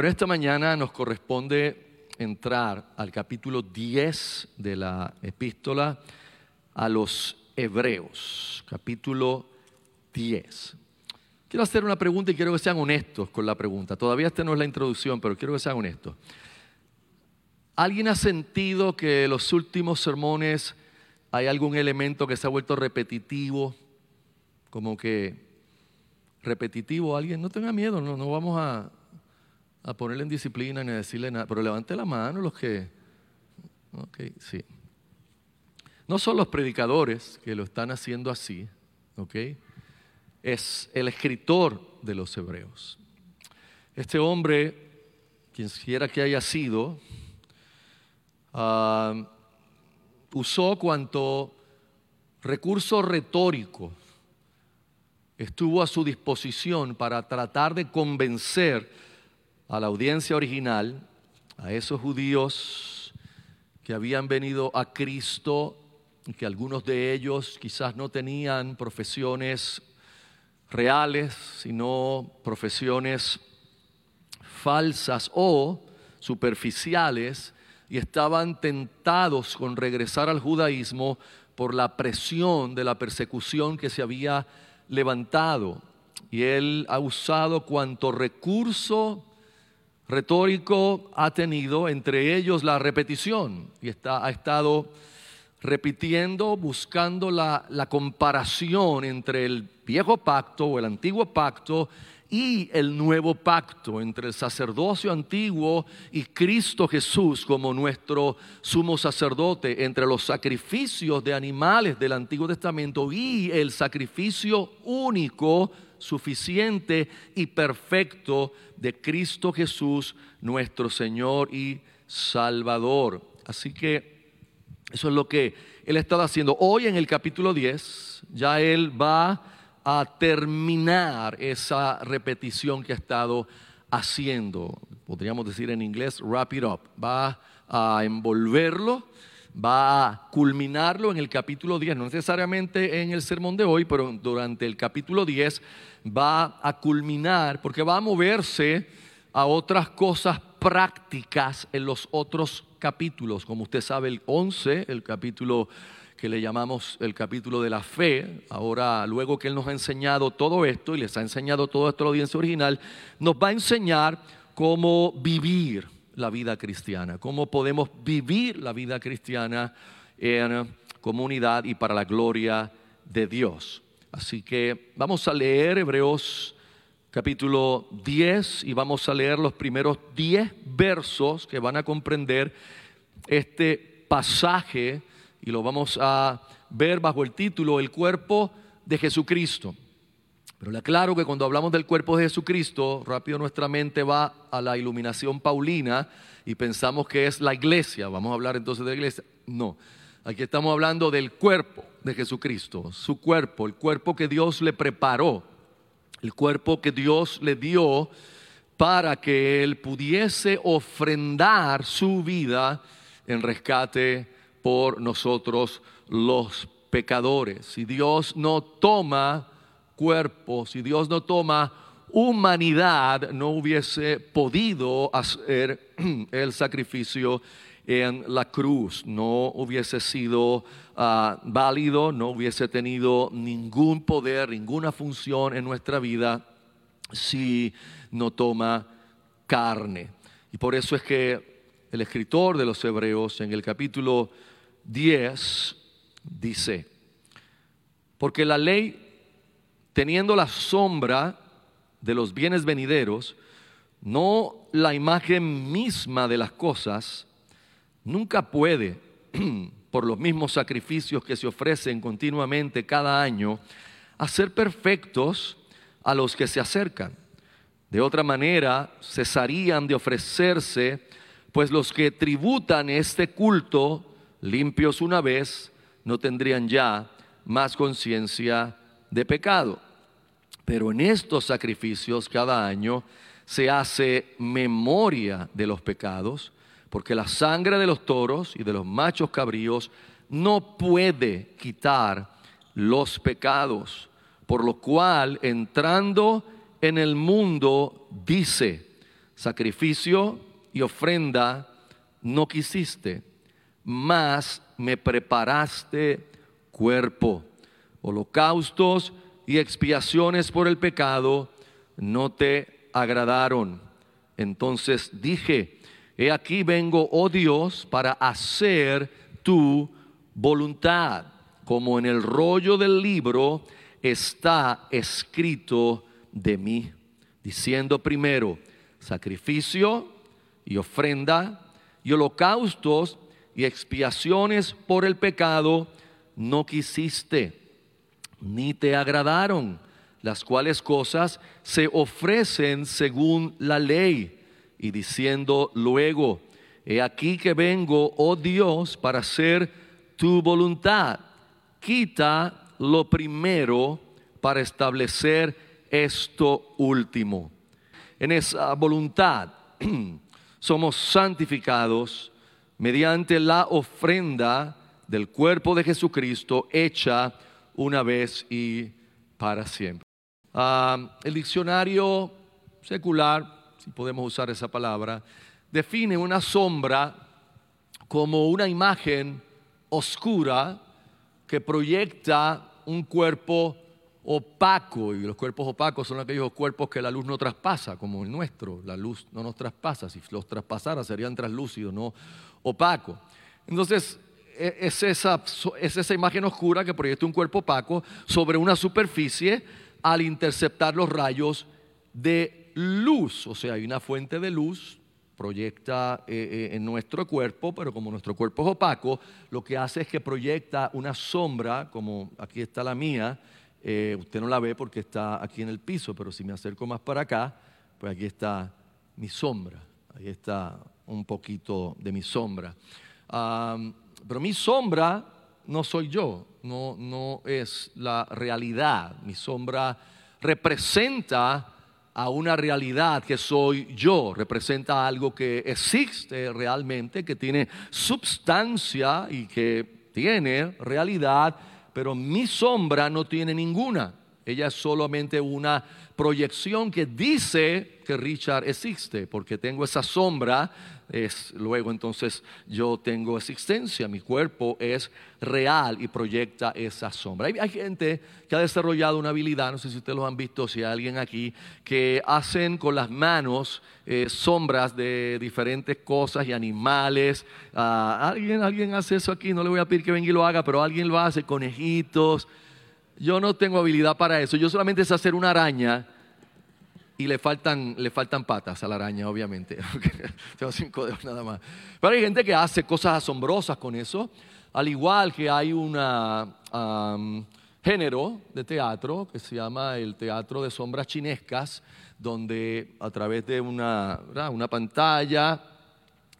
Bueno, esta mañana nos corresponde entrar al capítulo 10 de la epístola a los Hebreos, capítulo 10. Quiero hacer una pregunta y quiero que sean honestos con la pregunta. Todavía esta no es la introducción, pero quiero que sean honestos. ¿Alguien ha sentido que en los últimos sermones hay algún elemento que se ha vuelto repetitivo? Como que repetitivo alguien, no tenga miedo, no, no vamos a, a ponerle en disciplina ni a decirle nada, pero levante la mano los que... Ok, sí. No son los predicadores que lo están haciendo así, ok. Es el escritor de los hebreos. Este hombre, quien quiera que haya sido, ah, usó cuanto recurso retórico estuvo a su disposición para tratar de convencer a la audiencia original, a esos judíos que habían venido a Cristo que algunos de ellos quizás no tenían profesiones reales, sino profesiones falsas o superficiales y estaban tentados con regresar al judaísmo por la presión de la persecución que se había levantado. Y él ha usado cuanto recurso retórico ha tenido, entre ellos la repetición, y está, ha estado repitiendo, buscando la, la comparación entre el viejo pacto o el antiguo pacto y el nuevo pacto entre el sacerdocio antiguo y Cristo Jesús como nuestro sumo sacerdote, entre los sacrificios de animales del Antiguo Testamento y el sacrificio único suficiente y perfecto de Cristo Jesús, nuestro Señor y Salvador. Así que eso es lo que Él ha estado haciendo. Hoy en el capítulo 10, ya Él va a terminar esa repetición que ha estado haciendo. Podríamos decir en inglés, wrap it up. Va a envolverlo va a culminarlo en el capítulo 10, no necesariamente en el sermón de hoy, pero durante el capítulo 10 va a culminar porque va a moverse a otras cosas prácticas en los otros capítulos. Como usted sabe, el 11, el capítulo que le llamamos el capítulo de la fe, ahora luego que Él nos ha enseñado todo esto y les ha enseñado todo esto a la audiencia original, nos va a enseñar cómo vivir la vida cristiana, cómo podemos vivir la vida cristiana en comunidad y para la gloria de Dios. Así que vamos a leer Hebreos capítulo 10 y vamos a leer los primeros 10 versos que van a comprender este pasaje y lo vamos a ver bajo el título El cuerpo de Jesucristo. Pero le aclaro que cuando hablamos del cuerpo de Jesucristo, rápido nuestra mente va a la iluminación paulina y pensamos que es la iglesia. Vamos a hablar entonces de la iglesia. No, aquí estamos hablando del cuerpo de Jesucristo, su cuerpo, el cuerpo que Dios le preparó, el cuerpo que Dios le dio para que Él pudiese ofrendar su vida en rescate por nosotros los pecadores. Si Dios no toma cuerpo, si Dios no toma humanidad, no hubiese podido hacer el sacrificio en la cruz, no hubiese sido ah, válido, no hubiese tenido ningún poder, ninguna función en nuestra vida si no toma carne. Y por eso es que el escritor de los Hebreos en el capítulo 10 dice, porque la ley teniendo la sombra de los bienes venideros, no la imagen misma de las cosas, nunca puede, por los mismos sacrificios que se ofrecen continuamente cada año, hacer perfectos a los que se acercan. De otra manera, cesarían de ofrecerse, pues los que tributan este culto, limpios una vez, no tendrían ya más conciencia de pecado. Pero en estos sacrificios cada año se hace memoria de los pecados, porque la sangre de los toros y de los machos cabríos no puede quitar los pecados, por lo cual entrando en el mundo dice, sacrificio y ofrenda no quisiste, mas me preparaste cuerpo. Holocaustos y expiaciones por el pecado no te agradaron. Entonces dije, he aquí vengo, oh Dios, para hacer tu voluntad, como en el rollo del libro está escrito de mí, diciendo primero, sacrificio y ofrenda y holocaustos y expiaciones por el pecado no quisiste, ni te agradaron, las cuales cosas se ofrecen según la ley, y diciendo luego, he aquí que vengo, oh Dios, para hacer tu voluntad. Quita lo primero para establecer esto último. En esa voluntad somos santificados mediante la ofrenda del cuerpo de Jesucristo hecha una vez y para siempre. Ah, el diccionario secular, si podemos usar esa palabra, define una sombra como una imagen oscura que proyecta un cuerpo opaco, y los cuerpos opacos son aquellos cuerpos que la luz no traspasa, como el nuestro, la luz no nos traspasa, si los traspasara serían translúcidos, no opaco. Entonces, es esa, es esa imagen oscura que proyecta un cuerpo opaco sobre una superficie al interceptar los rayos de luz, o sea, hay una fuente de luz proyecta eh, eh, en nuestro cuerpo, pero como nuestro cuerpo es opaco, lo que hace es que proyecta una sombra, como aquí está la mía, eh, usted no la ve porque está aquí en el piso, pero si me acerco más para acá, pues aquí está mi sombra, ahí está un poquito de mi sombra. Pero mi sombra no soy yo, no, no es la realidad, mi sombra representa a una realidad que soy yo, representa algo que existe realmente, que tiene substancia y que tiene realidad, pero mi sombra no tiene ninguna. Ella es solamente una proyección que dice que Richard existe, porque tengo esa sombra es luego entonces yo tengo existencia, mi cuerpo es real y proyecta esa sombra. Hay, gente que ha desarrollado una habilidad, no sé si ustedes lo han visto, si hay alguien aquí, que hacen con las manos eh, sombras de diferentes cosas y animales. Ah, ¿alguien, alguien hace eso aquí, no le voy a pedir que venga y lo haga, pero alguien lo hace, conejitos. Yo no tengo habilidad para eso, yo solamente sé hacer una araña y le faltan, le faltan patas a la araña, obviamente. Tengo cinco dedos nada más. Pero hay gente que hace cosas asombrosas con eso, al igual que hay un género de teatro que se llama el teatro de sombras chinescas, donde a través de una, una pantalla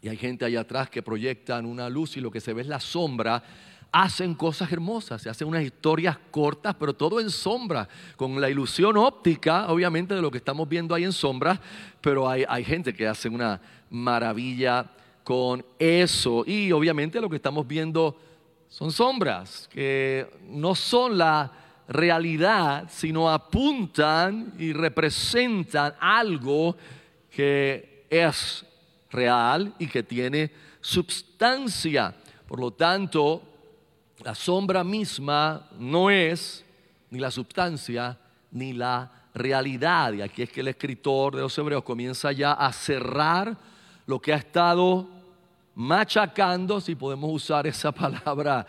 y hay gente allá atrás que proyectan una luz y lo que se ve es la sombra hacen cosas hermosas, se hacen unas historias cortas, pero todo en sombra, con la ilusión óptica, obviamente, de lo que estamos viendo ahí en sombra, pero hay, gente que hace una maravilla con eso. Y obviamente lo que estamos viendo son sombras, que no son la realidad, sino apuntan y representan algo que es real y que tiene substancia. Por lo tanto, la sombra misma no es ni la sustancia ni la realidad. Y aquí es que el escritor de los Hebreos comienza ya a cerrar lo que ha estado machacando, si podemos usar esa palabra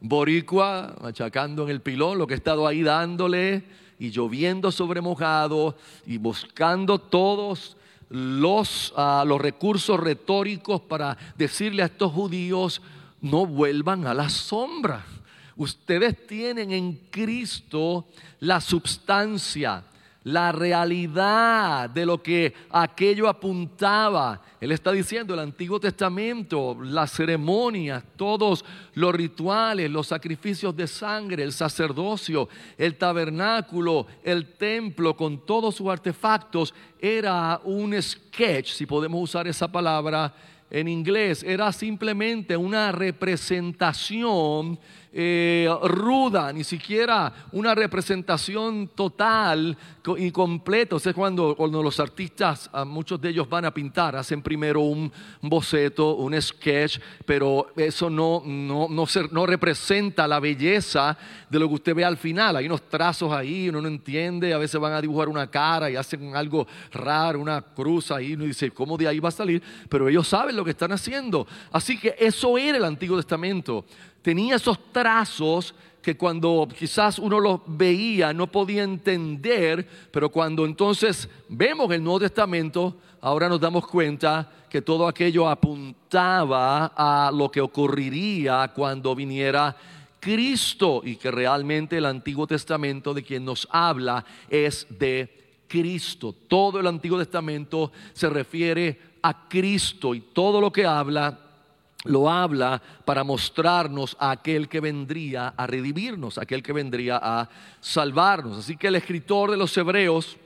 boricua, machacando en el pilón, lo que ha estado ahí dándole y lloviendo sobre mojado y buscando todos los, ah, los recursos retóricos para decirle a estos judíos, no vuelvan a la sombra. Ustedes tienen en Cristo la substancia, la realidad de lo que aquello apuntaba. Él está diciendo el Antiguo Testamento, las ceremonias, todos los rituales, los sacrificios de sangre, el sacerdocio, el tabernáculo, el templo con todos sus artefactos, era un sketch, si podemos usar esa palabra, en inglés era simplemente una representación eh, ruda, ni siquiera una representación total y completa. O sea, cuando, cuando los artistas, muchos de ellos van a pintar, hacen primero un boceto, un sketch, pero eso no, no, no, no representa la belleza de lo que usted ve al final. Hay unos trazos ahí, uno no entiende, a veces van a dibujar una cara y hacen algo raro, una cruz ahí, uno dice, ¿cómo de ahí va a salir? Pero ellos saben lo que están haciendo. Así que eso era el Antiguo Testamento tenía esos trazos que cuando quizás uno los veía no podía entender, pero cuando entonces vemos el Nuevo Testamento, ahora nos damos cuenta que todo aquello apuntaba a lo que ocurriría cuando viniera Cristo y que realmente el Antiguo Testamento de quien nos habla es de Cristo. Todo el Antiguo Testamento se refiere a Cristo y todo lo que habla lo habla para mostrarnos a aquel que vendría a redimirnos, aquel que vendría a salvarnos. Así que el escritor de los Hebreos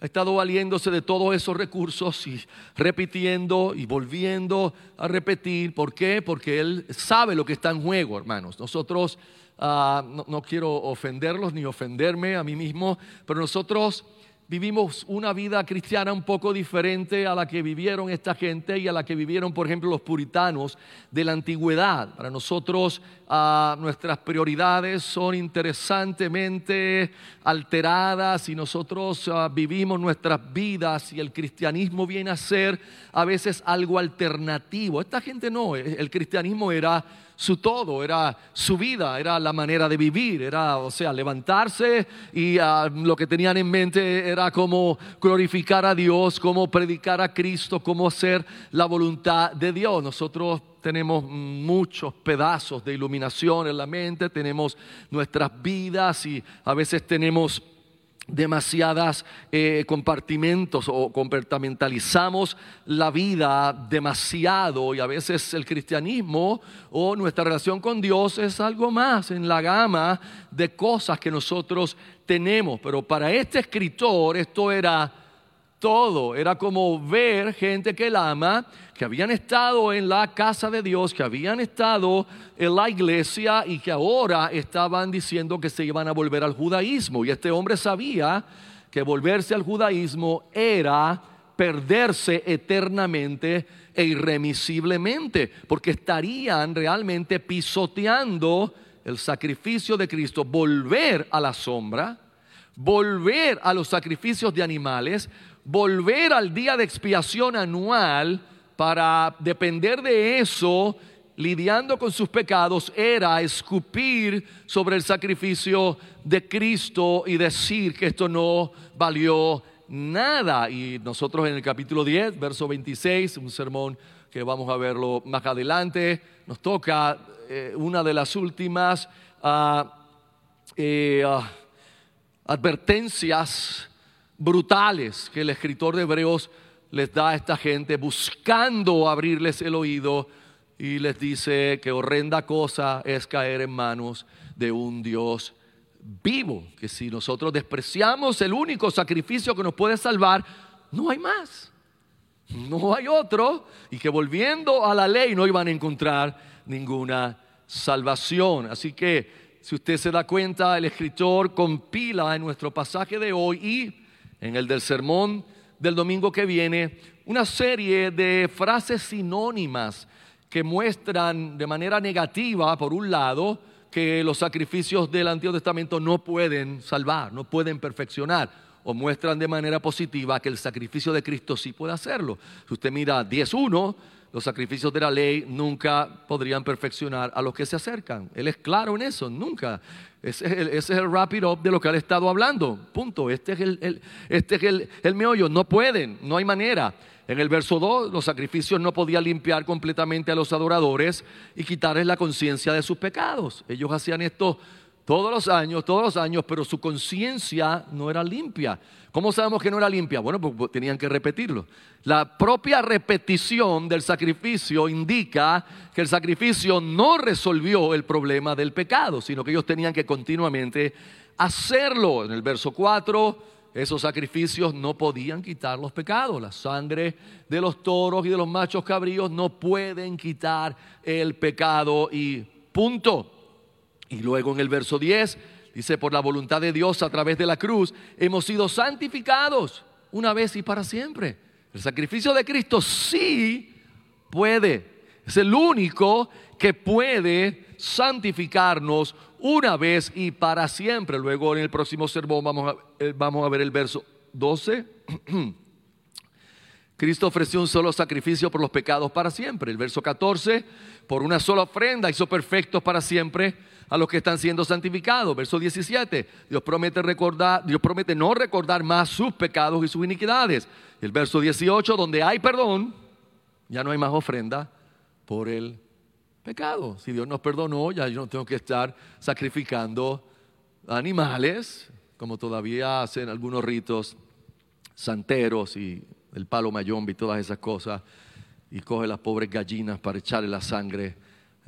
ha estado valiéndose de todos esos recursos y repitiendo y volviendo a repetir. ¿Por qué? Porque él sabe lo que está en juego, hermanos. Nosotros, ah, no quiero ofenderlos ni ofenderme a mí mismo, pero nosotros vivimos una vida cristiana un poco diferente a la que vivieron esta gente y a la que vivieron, por ejemplo, los puritanos de la antigüedad. Para nosotros ah, nuestras prioridades son interesantemente alteradas y nosotros ah, vivimos nuestras vidas y el cristianismo viene a ser a veces algo alternativo. Esta gente no, el cristianismo era su todo, era su vida, era la manera de vivir, era, o sea, levantarse y ah, lo que tenían en mente era cómo glorificar a Dios, cómo predicar a Cristo, cómo hacer la voluntad de Dios. Nosotros tenemos muchos pedazos de iluminación en la mente, tenemos nuestras vidas y a veces tenemos demasiadas eh, compartimentos o compartimentalizamos la vida demasiado y a veces el cristianismo o nuestra relación con Dios es algo más en la gama de cosas que nosotros tenemos. Pero para este escritor esto era todo, era como ver gente que él ama, que habían estado en la casa de Dios, que habían estado en la iglesia y que ahora estaban diciendo que se iban a volver al judaísmo. Y este hombre sabía que volverse al judaísmo era perderse eternamente e irremisiblemente, porque estarían realmente pisoteando el sacrificio de Cristo, volver a la sombra, volver a los sacrificios de animales, volver al día de expiación anual para depender de eso, lidiando con sus pecados, era escupir sobre el sacrificio de Cristo y decir que esto no valió nada. Y nosotros en el capítulo 10, verso 26, un sermón que vamos a verlo más adelante, nos toca eh, una de las últimas ah, eh, ah, advertencias brutales que el escritor de Hebreos les da a esta gente buscando abrirles el oído y les dice que horrenda cosa es caer en manos de un Dios vivo, que si nosotros despreciamos el único sacrificio que nos puede salvar, no hay más, no hay otro, y que volviendo a la ley no iban a encontrar ninguna salvación. Así que si usted se da cuenta, el escritor compila en nuestro pasaje de hoy y en el del sermón del domingo que viene, una serie de frases sinónimas que muestran de manera negativa, por un lado, que los sacrificios del Antiguo Testamento no pueden salvar, no pueden perfeccionar, o muestran de manera positiva que el sacrificio de Cristo sí puede hacerlo. Si usted mira 10.1, los sacrificios de la ley nunca podrían perfeccionar a los que se acercan. Él es claro en eso, nunca. Ese es el, ese wrap it up de lo que ha estado hablando. Punto. Este es, el, este es el, el meollo. No pueden, no hay manera. En el verso 2, los sacrificios no podían limpiar completamente a los adoradores y quitarles la conciencia de sus pecados. Ellos hacían esto todos los años, todos los años, pero su conciencia no era limpia. ¿Cómo sabemos que no era limpia? Bueno, pues tenían que repetirlo. La propia repetición del sacrificio indica que el sacrificio no resolvió el problema del pecado, sino que ellos tenían que continuamente hacerlo. En el verso 4 esos sacrificios no podían quitar los pecados. La sangre de los toros y de los machos cabríos no pueden quitar el pecado y punto. Y luego en el verso 10 dice, por la voluntad de Dios a través de la cruz hemos sido santificados una vez y para siempre. El sacrificio de Cristo sí puede. Es el único que puede santificarnos una vez y para siempre. Luego en el próximo sermón vamos a, eh, vamos a ver el verso 12. Cristo ofreció un solo sacrificio por los pecados para siempre. El verso 14, por una sola ofrenda hizo perfectos para siempre a los que están siendo santificados. Verso 17, Dios promete recordar, Dios promete no recordar más sus pecados y sus iniquidades. El verso 18, donde hay perdón, ya no hay más ofrenda por el pecado. Si Dios nos perdonó, ya yo no tengo que estar sacrificando animales, como todavía hacen algunos ritos santeros y el palo mayombe y todas esas cosas, y coge las pobres gallinas para echarle la sangre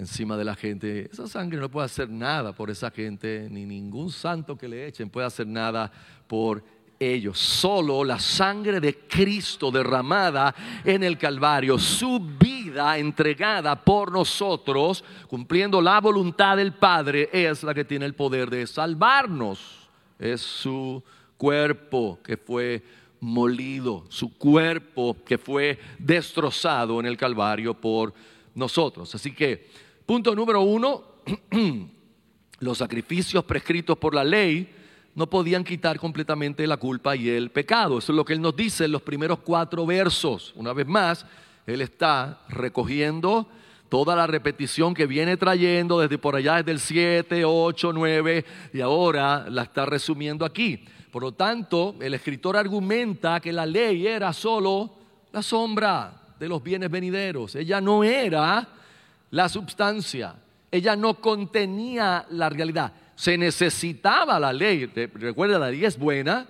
encima de la gente. Esa sangre no puede hacer nada por esa gente, ni ningún santo que le echen puede hacer nada por ellos. Solo la sangre de Cristo derramada en el Calvario, su vida entregada por nosotros, cumpliendo la voluntad del Padre, es la que tiene el poder de salvarnos. Es su cuerpo que fue molido, su cuerpo que fue destrozado en el Calvario por nosotros. Así que, punto número uno, los sacrificios prescritos por la ley no podían quitar completamente la culpa y el pecado. Eso es lo que Él nos dice en los primeros cuatro versos. Una vez más, Él está recogiendo toda la repetición que viene trayendo desde por allá, desde el 7, 8, 9, y ahora la está resumiendo aquí. Por lo tanto, el escritor argumenta que la ley era solo la sombra de los bienes venideros. Ella no era la substancia. Ella no contenía la realidad se necesitaba la ley. Recuerda, la ley es buena,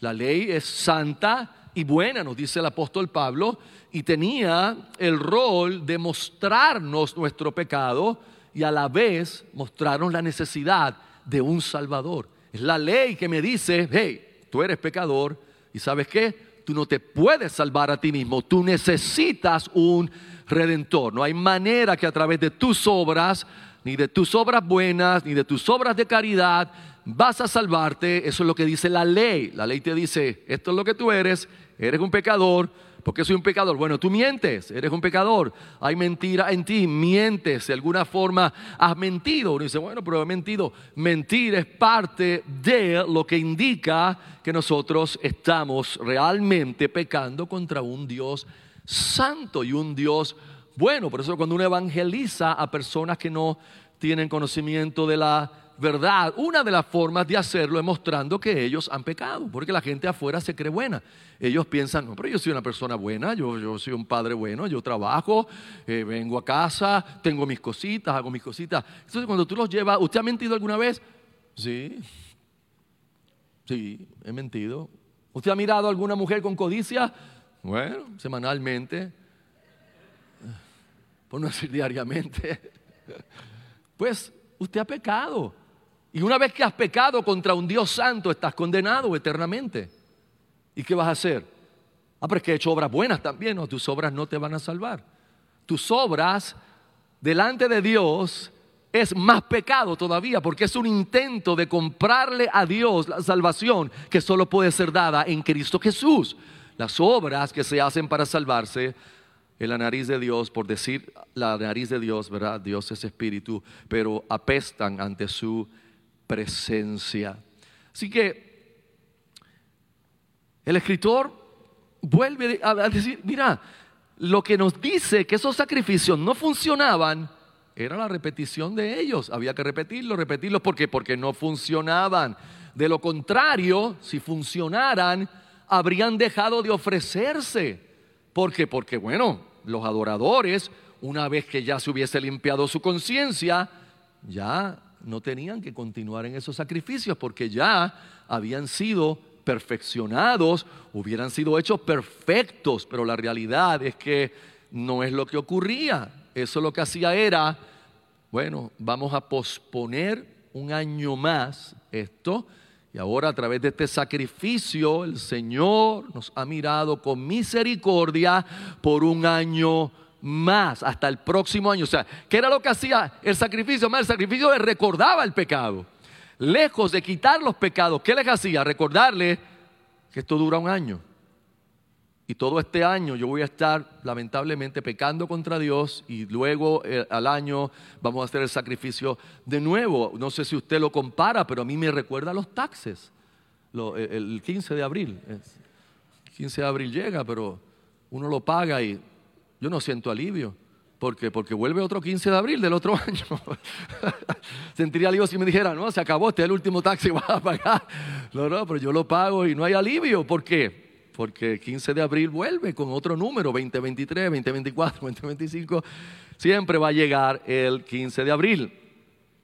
la ley es santa y buena, nos dice el apóstol Pablo, y tenía el rol de mostrarnos nuestro pecado y a la vez mostrarnos la necesidad de un Salvador. Es la ley que me dice, hey, tú eres pecador y sabes qué, tú no te puedes salvar a ti mismo, tú necesitas un redentor. No hay manera que a través de tus obras ni de tus obras buenas, ni de tus obras de caridad, vas a salvarte. Eso es lo que dice la ley. La ley te dice, esto es lo que tú eres, eres un pecador. porque soy un pecador? Bueno, tú mientes, eres un pecador. Hay mentira en ti, mientes, de alguna forma has mentido. Uno dice, bueno, pero he mentido. Mentir es parte de lo que indica que nosotros estamos realmente pecando contra un Dios santo y un Dios bueno. Por eso cuando uno evangeliza a personas que no tienen conocimiento de la verdad, una de las formas de hacerlo es mostrando que ellos han pecado, porque la gente afuera se cree buena. Ellos piensan, no, pero yo soy una persona buena, yo, yo soy un padre bueno, yo trabajo, eh, vengo a casa, tengo mis cositas, hago mis cositas. Entonces cuando tú los llevas, ¿usted ha mentido alguna vez? Sí, sí, he mentido. ¿Usted ha mirado a alguna mujer con codicia? Bueno, semanalmente por no decir diariamente, pues usted ha pecado. Y una vez que has pecado contra un Dios santo, estás condenado eternamente. ¿Y qué vas a hacer? Ah, pero es que he hecho obras buenas también. No, tus obras no te van a salvar. Tus obras delante de Dios es más pecado todavía porque es un intento de comprarle a Dios la salvación que solo puede ser dada en Cristo Jesús. Las obras que se hacen para salvarse en la nariz de Dios, por decir la nariz de Dios, ¿verdad? Dios es espíritu, pero apestan ante su presencia. Así que el escritor vuelve a decir, mira, lo que nos dice que esos sacrificios no funcionaban era la repetición de ellos. Había que repetirlo, repetirlo, ¿por qué? Porque no funcionaban. De lo contrario, si funcionaran, habrían dejado de ofrecerse. ¿Por qué? Porque, bueno, los adoradores, una vez que ya se hubiese limpiado su conciencia, ya no tenían que continuar en esos sacrificios porque ya habían sido perfeccionados, hubieran sido hechos perfectos, pero la realidad es que no es lo que ocurría. Eso lo que hacía era, bueno, vamos a posponer un año más esto Y ahora a través de este sacrificio el Señor nos ha mirado con misericordia por un año más, hasta el próximo año. O sea, ¿qué era lo que hacía el sacrificio? Más el sacrificio le recordaba el pecado. Lejos de quitar los pecados, ¿qué les hacía? Recordarle que esto dura un año. Y todo este año yo voy a estar lamentablemente pecando contra Dios y luego eh, al año vamos a hacer el sacrificio de nuevo. No sé si usted lo compara, pero a mí me recuerda los taxes. Eh, el 15 de abril. El 15 de abril llega, pero uno lo paga y yo no siento alivio. ¿Por qué? Porque vuelve otro 15 de abril del otro año. Sentiría alivio si me dijera, no, se acabó, este es el último taxi vas a pagar. No, no, pero yo lo pago y no hay alivio. ¿Por qué? Porque el 15 de abril vuelve con otro número, 2023, 2024, 2025, siempre va a llegar el 15 de abril.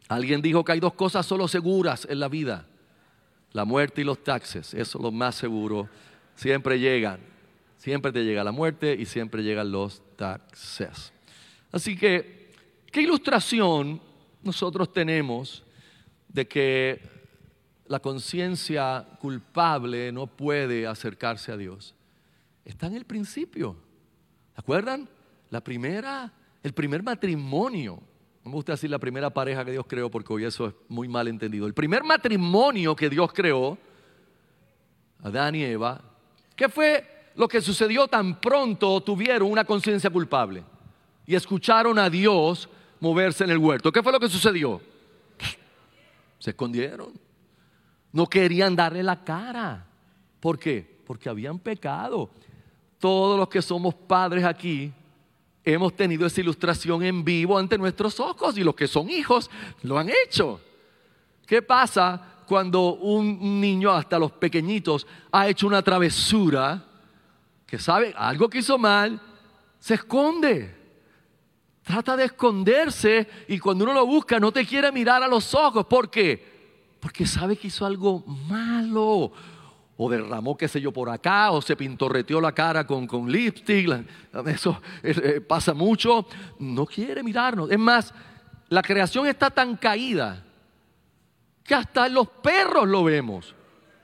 Alguien dijo que hay dos cosas solo seguras en la vida, la muerte y los taxes, eso es lo más seguro, siempre llegan, siempre te llega la muerte y siempre llegan los taxes. Así que, ¿qué ilustración nosotros tenemos de que la conciencia culpable no puede acercarse a Dios. Está en el principio. ¿Se acuerdan? La primera, el primer matrimonio. No me gusta decir la primera pareja que Dios creó porque hoy eso es muy mal entendido. El primer matrimonio que Dios creó, Adán y Eva, ¿qué fue lo que sucedió tan pronto tuvieron una conciencia culpable y escucharon a Dios moverse en el huerto? ¿Qué fue lo que sucedió? Se escondieron no querían darle la cara. ¿Por qué? Porque habían pecado. Todos los que somos padres aquí hemos tenido esa ilustración en vivo ante nuestros ojos y los que son hijos lo han hecho. ¿Qué pasa cuando un niño, hasta los pequeñitos, ha hecho una travesura que sabe algo que hizo mal, se esconde? Trata de esconderse y cuando uno lo busca no te quiere mirar a los ojos. ¿Por qué? Porque sabe que hizo algo malo. O derramó, qué sé yo, por acá, o se pintorreteó la cara con, con lipstick. Eso eh, eh, pasa mucho. No quiere mirarnos. Es más, la creación está tan caída que hasta los perros lo vemos.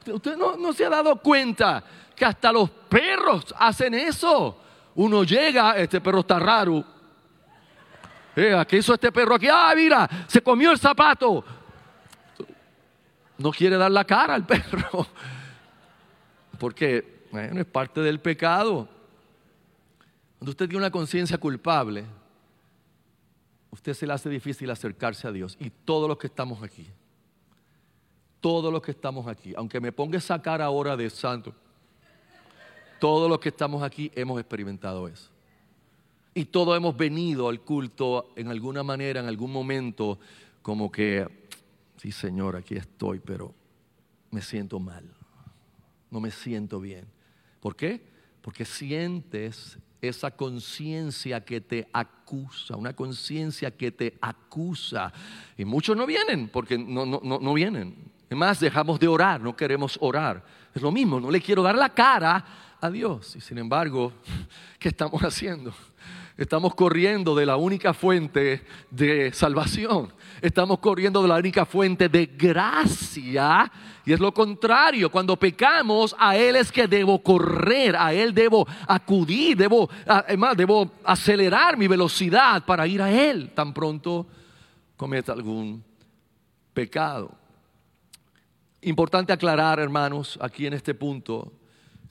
Usted no, se ha dado cuenta que hasta los perros hacen eso. Uno llega, este perro está raro. Eh, ¿Qué hizo este perro aquí? Ah, mira, se comió el zapato no quiere dar la cara al perro. Porque, bueno, es parte del pecado. Cuando usted tiene una conciencia culpable, usted se le hace difícil acercarse a Dios. Y todos los que estamos aquí, todos los que estamos aquí, aunque me ponga esa cara ahora de santo, todos los que estamos aquí hemos experimentado eso. Y todos hemos venido al culto en alguna manera, en algún momento, como que sí Señor, aquí estoy, pero me siento mal, no me siento bien. ¿Por qué? Porque sientes esa conciencia que te acusa, una conciencia que te acusa. Y muchos no vienen porque no, no, no, no vienen. Además, dejamos de orar, no queremos orar. Es lo mismo, no le quiero dar la cara a Dios. Y sin embargo, ¿qué estamos haciendo? Estamos corriendo de la única fuente de salvación. Estamos corriendo de la única fuente de gracia. Y es lo contrario. Cuando pecamos, a Él es que debo correr, a Él debo acudir, debo, además, debo acelerar mi velocidad para ir a Él tan pronto cometa algún pecado. Importante aclarar, hermanos, aquí en este punto,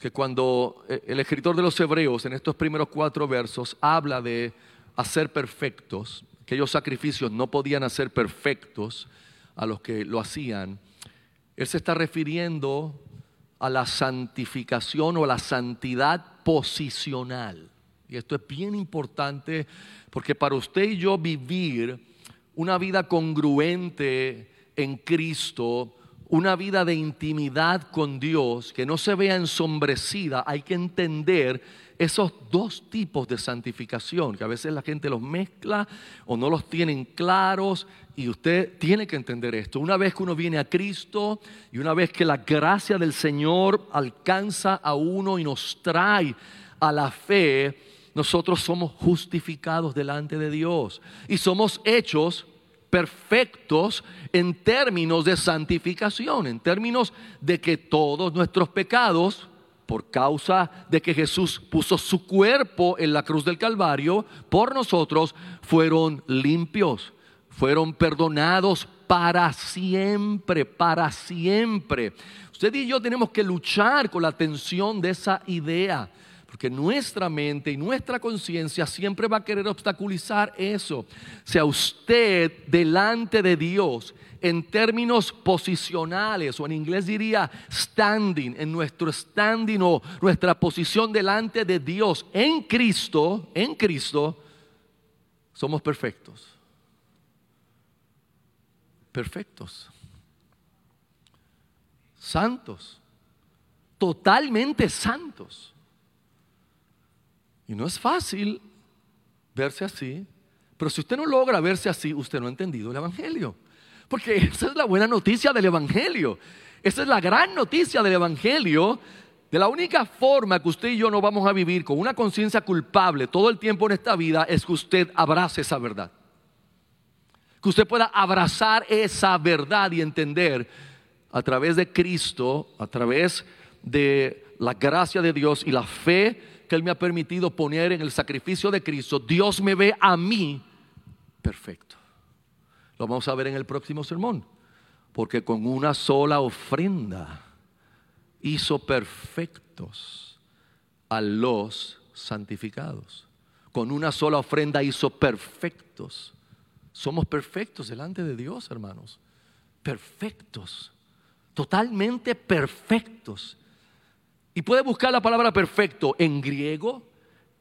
que cuando eh, el escritor de los Hebreos en estos primeros cuatro versos habla de hacer perfectos, aquellos sacrificios no podían hacer perfectos a los que lo hacían, él se está refiriendo a la santificación o a la santidad posicional. Y esto es bien importante porque para usted y yo vivir una vida congruente en Cristo, una vida de intimidad con Dios que no se vea ensombrecida, hay que entender esos dos tipos de santificación, que a veces la gente los mezcla o no los tienen claros y usted tiene que entender esto. Una vez que uno viene a Cristo y una vez que la gracia del Señor alcanza a uno y nos trae a la fe, nosotros somos justificados delante de Dios y somos hechos perfectos en términos de santificación, en términos de que todos nuestros pecados, por causa de que Jesús puso su cuerpo en la cruz del Calvario, por nosotros fueron limpios, fueron perdonados para siempre, para siempre. Usted y yo tenemos que luchar con la tensión de esa idea. Porque nuestra mente y nuestra conciencia siempre va a querer obstaculizar eso. Sea usted delante de Dios en términos posicionales, o en inglés diría standing, en nuestro standing o nuestra posición delante de Dios en Cristo, en Cristo, somos perfectos. Perfectos. Santos. Totalmente santos. Y no es fácil verse así, pero si usted no logra verse así, usted no ha entendido el Evangelio. Porque esa es la buena noticia del Evangelio. Esa es la gran noticia del Evangelio. De la única forma que usted y yo no vamos a vivir con una conciencia culpable todo el tiempo en esta vida es que usted abrace esa verdad. Que usted pueda abrazar esa verdad y entender a través de Cristo, a través de la gracia de Dios y la fe que Él me ha permitido poner en el sacrificio de Cristo, Dios me ve a mí perfecto. Lo vamos a ver en el próximo sermón. Porque con una sola ofrenda hizo perfectos a los santificados. Con una sola ofrenda hizo perfectos. Somos perfectos delante de Dios, hermanos. Perfectos. Totalmente perfectos. Y puede buscar la palabra perfecto en griego,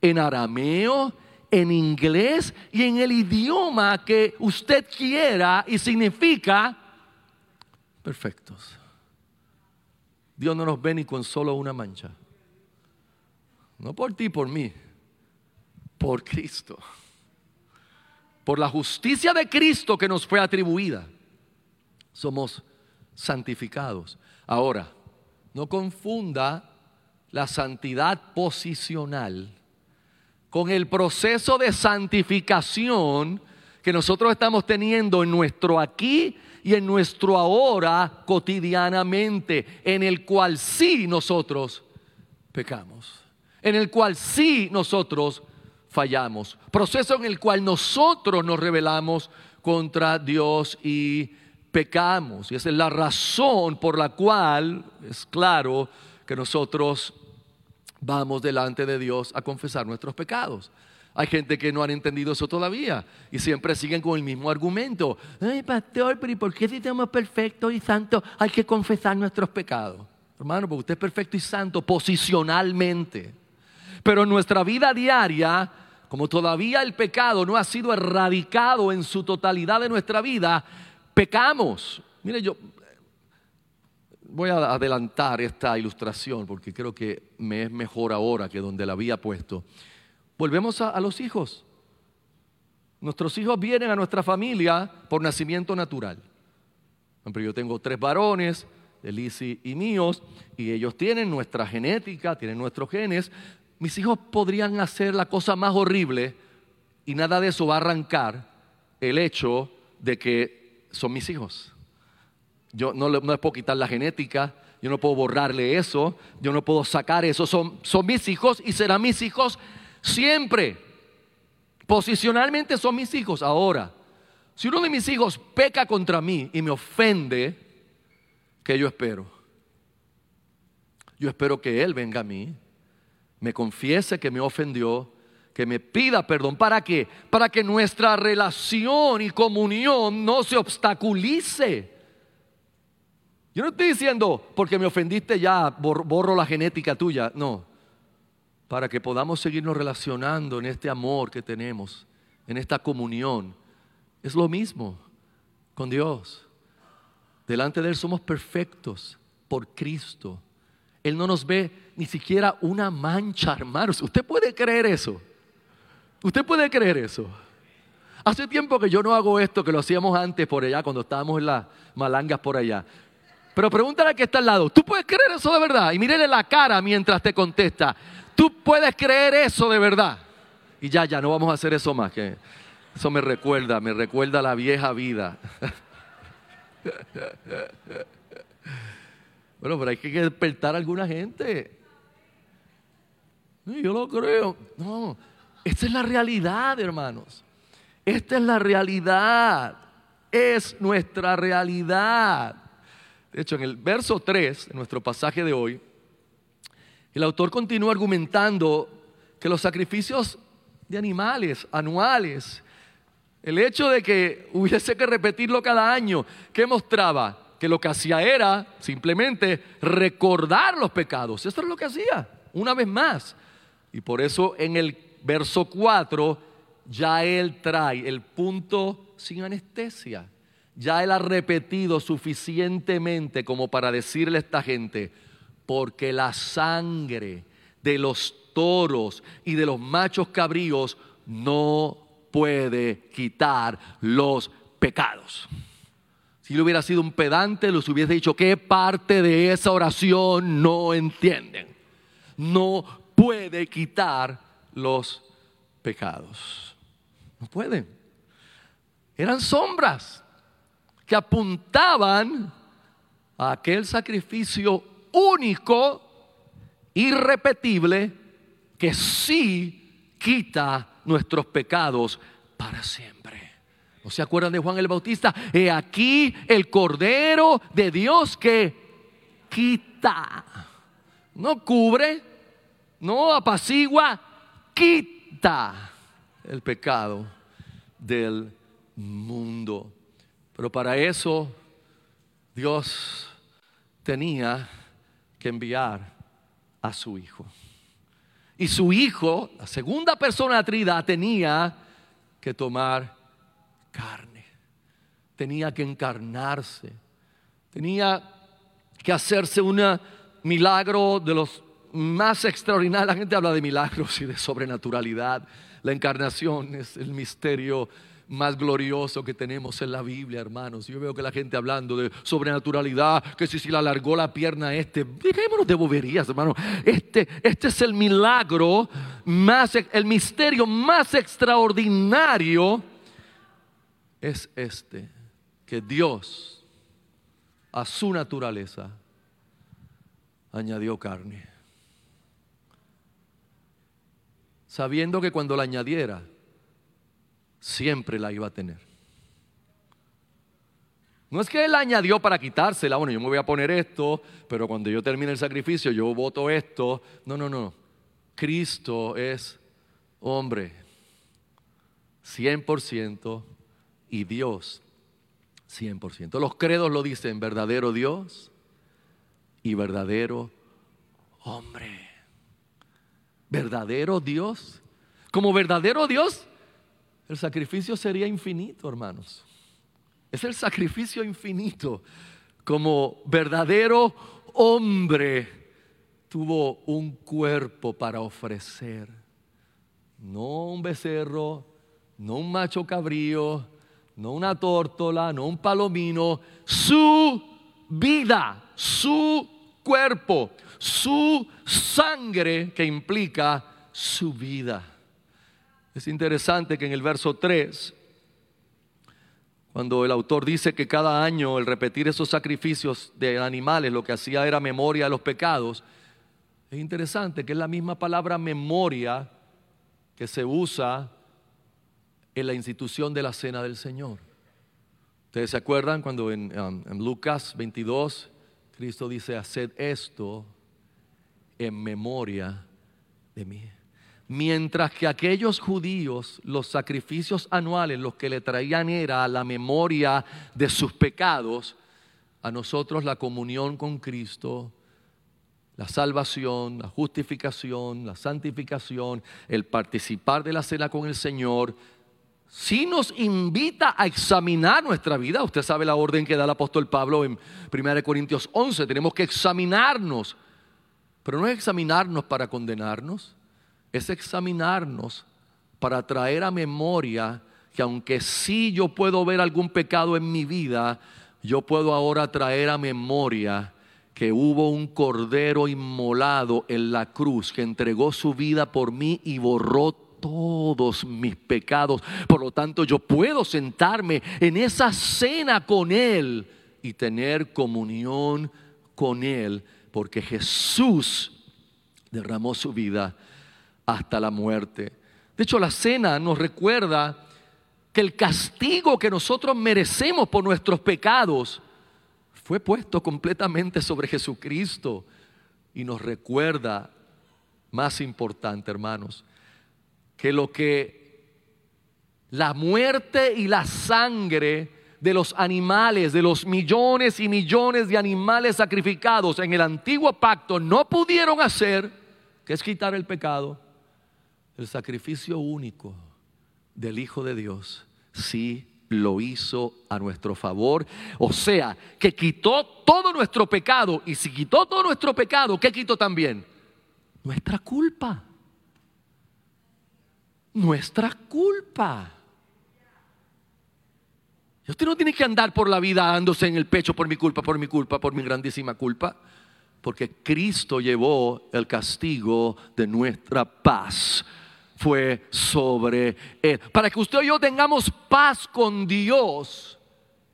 en arameo, en inglés y en el idioma que usted quiera y significa perfectos. Dios no nos ve ni con solo una mancha. No por ti, por mí, por Cristo. Por la justicia de Cristo que nos fue atribuida. Somos santificados. Ahora, no confunda la santidad posicional con el proceso de santificación que nosotros estamos teniendo en nuestro aquí y en nuestro ahora cotidianamente, en el cual sí nosotros pecamos, en el cual sí nosotros fallamos, proceso en el cual nosotros nos rebelamos contra Dios y pecamos. Y esa es la razón por la cual es claro que nosotros vamos delante de Dios a confesar nuestros pecados. Hay gente que no han entendido eso todavía y siempre siguen con el mismo argumento. Ay, pastor, pero ¿y por qué si somos perfectos y santos hay que confesar nuestros pecados? Hermano, porque usted es perfecto y santo posicionalmente. Pero en nuestra vida diaria, como todavía el pecado no ha sido erradicado en su totalidad de nuestra vida, pecamos. Mire, yo voy a adelantar esta ilustración porque creo que me es mejor ahora que donde la había puesto. Volvemos a, los hijos. Nuestros hijos vienen a nuestra familia por nacimiento natural. yo tengo tres varones, Elisi y míos, y ellos tienen nuestra genética, tienen nuestros genes. Mis hijos podrían hacer la cosa más horrible y nada de eso va a arrancar el hecho de que son mis hijos. Yo no, les puedo quitar la genética, yo no puedo borrarle eso, yo no puedo sacar eso. Son, son mis hijos y serán mis hijos siempre. Posicionalmente son mis hijos. Ahora, si uno de mis hijos peca contra mí y me ofende, ¿qué yo espero? Yo espero que él venga a mí, me confiese que me ofendió, que me pida perdón. ¿Para qué? Para que nuestra relación y comunión no se obstaculice. Yo no estoy diciendo, porque me ofendiste ya, borro la genética tuya. No, para que podamos seguirnos relacionando en este amor que tenemos, en esta comunión. Es lo mismo con Dios. Delante de Él somos perfectos por Cristo. Él no nos ve ni siquiera una mancha, hermanos. ¿Usted puede creer eso? ¿Usted puede creer eso? Hace tiempo que yo no hago esto, que lo hacíamos antes por allá, cuando estábamos en las malangas por allá. Pero pregúntale al que está al lado, ¿tú puedes creer eso de verdad? Y mírele la cara mientras te contesta, ¿tú puedes creer eso de verdad? Y ya, ya, no vamos a hacer eso más. Que Eso me recuerda, me recuerda la vieja vida. Bueno, pero hay que despertar a alguna gente. Yo lo creo. No, esta es la realidad, hermanos. Esta es la realidad. Es nuestra realidad. De hecho, en el verso 3, en nuestro pasaje de hoy, el autor continúa argumentando que los sacrificios de animales anuales, el hecho de que hubiese que repetirlo cada año, ¿qué mostraba? Que lo que hacía era simplemente recordar los pecados. Eso es lo que hacía, una vez más. Y por eso en el verso 4 ya él trae el punto sin anestesia. Ya él ha repetido suficientemente como para decirle a esta gente, porque la sangre de los toros y de los machos cabríos no puede quitar los pecados. Si le hubiera sido un pedante, les hubiese dicho qué parte de esa oración no entienden. No puede quitar los pecados. No pueden. Eran sombras que apuntaban a aquel sacrificio único, irrepetible, que sí quita nuestros pecados para siempre. ¿No se acuerdan de Juan el Bautista? He aquí el Cordero de Dios que quita, no cubre, no apacigua, quita el pecado del mundo. Pero para eso Dios tenía que enviar a su Hijo. Y su Hijo, la segunda persona de Trinidad, tenía que tomar carne, tenía que encarnarse, tenía que hacerse un milagro de los más extraordinarios. La gente habla de milagros y de sobrenaturalidad. La encarnación es el misterio más glorioso que tenemos en la Biblia, hermanos. Yo veo que la gente hablando de sobrenaturalidad, que si, si le alargó la pierna a este, dejémonos de boberías, hermano. Este, este es el milagro más, el misterio más extraordinario es este, que Dios a su naturaleza añadió carne. Sabiendo que cuando la añadiera, siempre la iba a tener. No es que Él añadió para quitársela, bueno, yo me voy a poner esto, pero cuando yo termine el sacrificio yo voto esto. No, no, no. Cristo es hombre, 100% y Dios, 100%. Los credos lo dicen, verdadero Dios y verdadero hombre. Verdadero Dios. Como verdadero Dios, el sacrificio sería infinito, hermanos. Es el sacrificio infinito. Como verdadero hombre tuvo un cuerpo para ofrecer. No un becerro, no un macho cabrío, no una tórtola, no un palomino. Su vida, su cuerpo, su sangre que implica su vida. Es interesante que en el verso 3, cuando el autor dice que cada año el repetir esos sacrificios de animales lo que hacía era memoria de los pecados, es interesante que es la misma palabra memoria que se usa en la institución de la cena del Señor. Ustedes se acuerdan cuando en, um, en Lucas 22 Cristo dice, haced esto en memoria de mí. Mientras que aquellos judíos, los sacrificios anuales, los que le traían era la memoria de sus pecados, a nosotros la comunión con Cristo, la salvación, la justificación, la santificación, el participar de la cena con el Señor, sí nos invita a examinar nuestra vida. Usted sabe la orden que da el apóstol Pablo en 1 Corintios 11, tenemos que examinarnos, pero no es examinarnos para condenarnos es examinarnos para traer a memoria que aunque sí yo puedo ver algún pecado en mi vida, yo puedo ahora traer a memoria que hubo un cordero inmolado en la cruz que entregó su vida por mí y borró todos mis pecados. Por lo tanto, yo puedo sentarme en esa cena con Él y tener comunión con Él, porque Jesús derramó su vida hasta la muerte. De hecho, la cena nos recuerda que el castigo que nosotros merecemos por nuestros pecados fue puesto completamente sobre Jesucristo y nos recuerda, más importante hermanos, que lo que la muerte y la sangre de los animales, de los millones y millones de animales sacrificados en el antiguo pacto no pudieron hacer, que es quitar el pecado, el sacrificio único del Hijo de Dios sí lo hizo a nuestro favor. O sea, que quitó todo nuestro pecado. Y si quitó todo nuestro pecado, ¿qué quitó también? Nuestra culpa. Nuestra culpa. Y usted no tiene que andar por la vida dándose en el pecho por mi culpa, por mi culpa, por mi grandísima culpa. Porque Cristo llevó el castigo de nuestra paz fue sobre él. Para que usted y yo tengamos paz con Dios,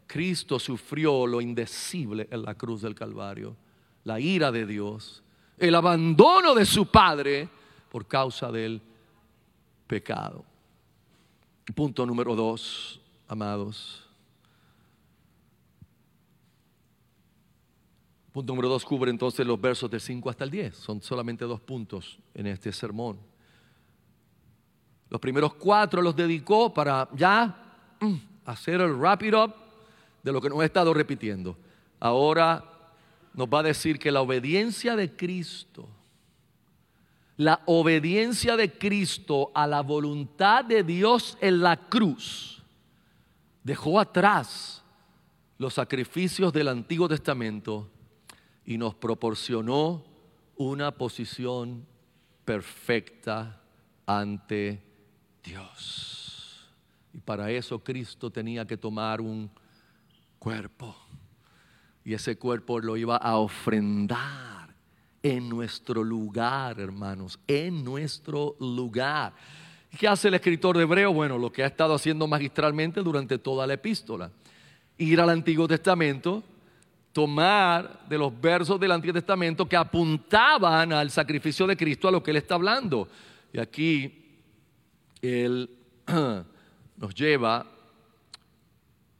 Cristo sufrió lo indecible en la cruz del Calvario, la ira de Dios, el abandono de su Padre por causa del pecado. Punto número dos, amados. Punto número dos cubre entonces los versos de 5 hasta el 10. Son solamente dos puntos en este sermón. Los primeros cuatro los dedicó para ya mm, hacer el wrap it up de lo que nos he estado repitiendo. Ahora nos va a decir que la obediencia de Cristo, la obediencia de Cristo a la voluntad de Dios en la cruz, dejó atrás los sacrificios del Antiguo Testamento y nos proporcionó una posición perfecta ante Dios. Y para eso Cristo tenía que tomar un cuerpo. Y ese cuerpo lo iba a ofrendar en nuestro lugar, hermanos, en nuestro lugar. ¿Qué hace el escritor de Hebreo? Bueno, lo que ha estado haciendo magistralmente durante toda la epístola. Ir al Antiguo Testamento, tomar de los versos del Antiguo Testamento que apuntaban al sacrificio de Cristo a lo que él está hablando. Y aquí él nos lleva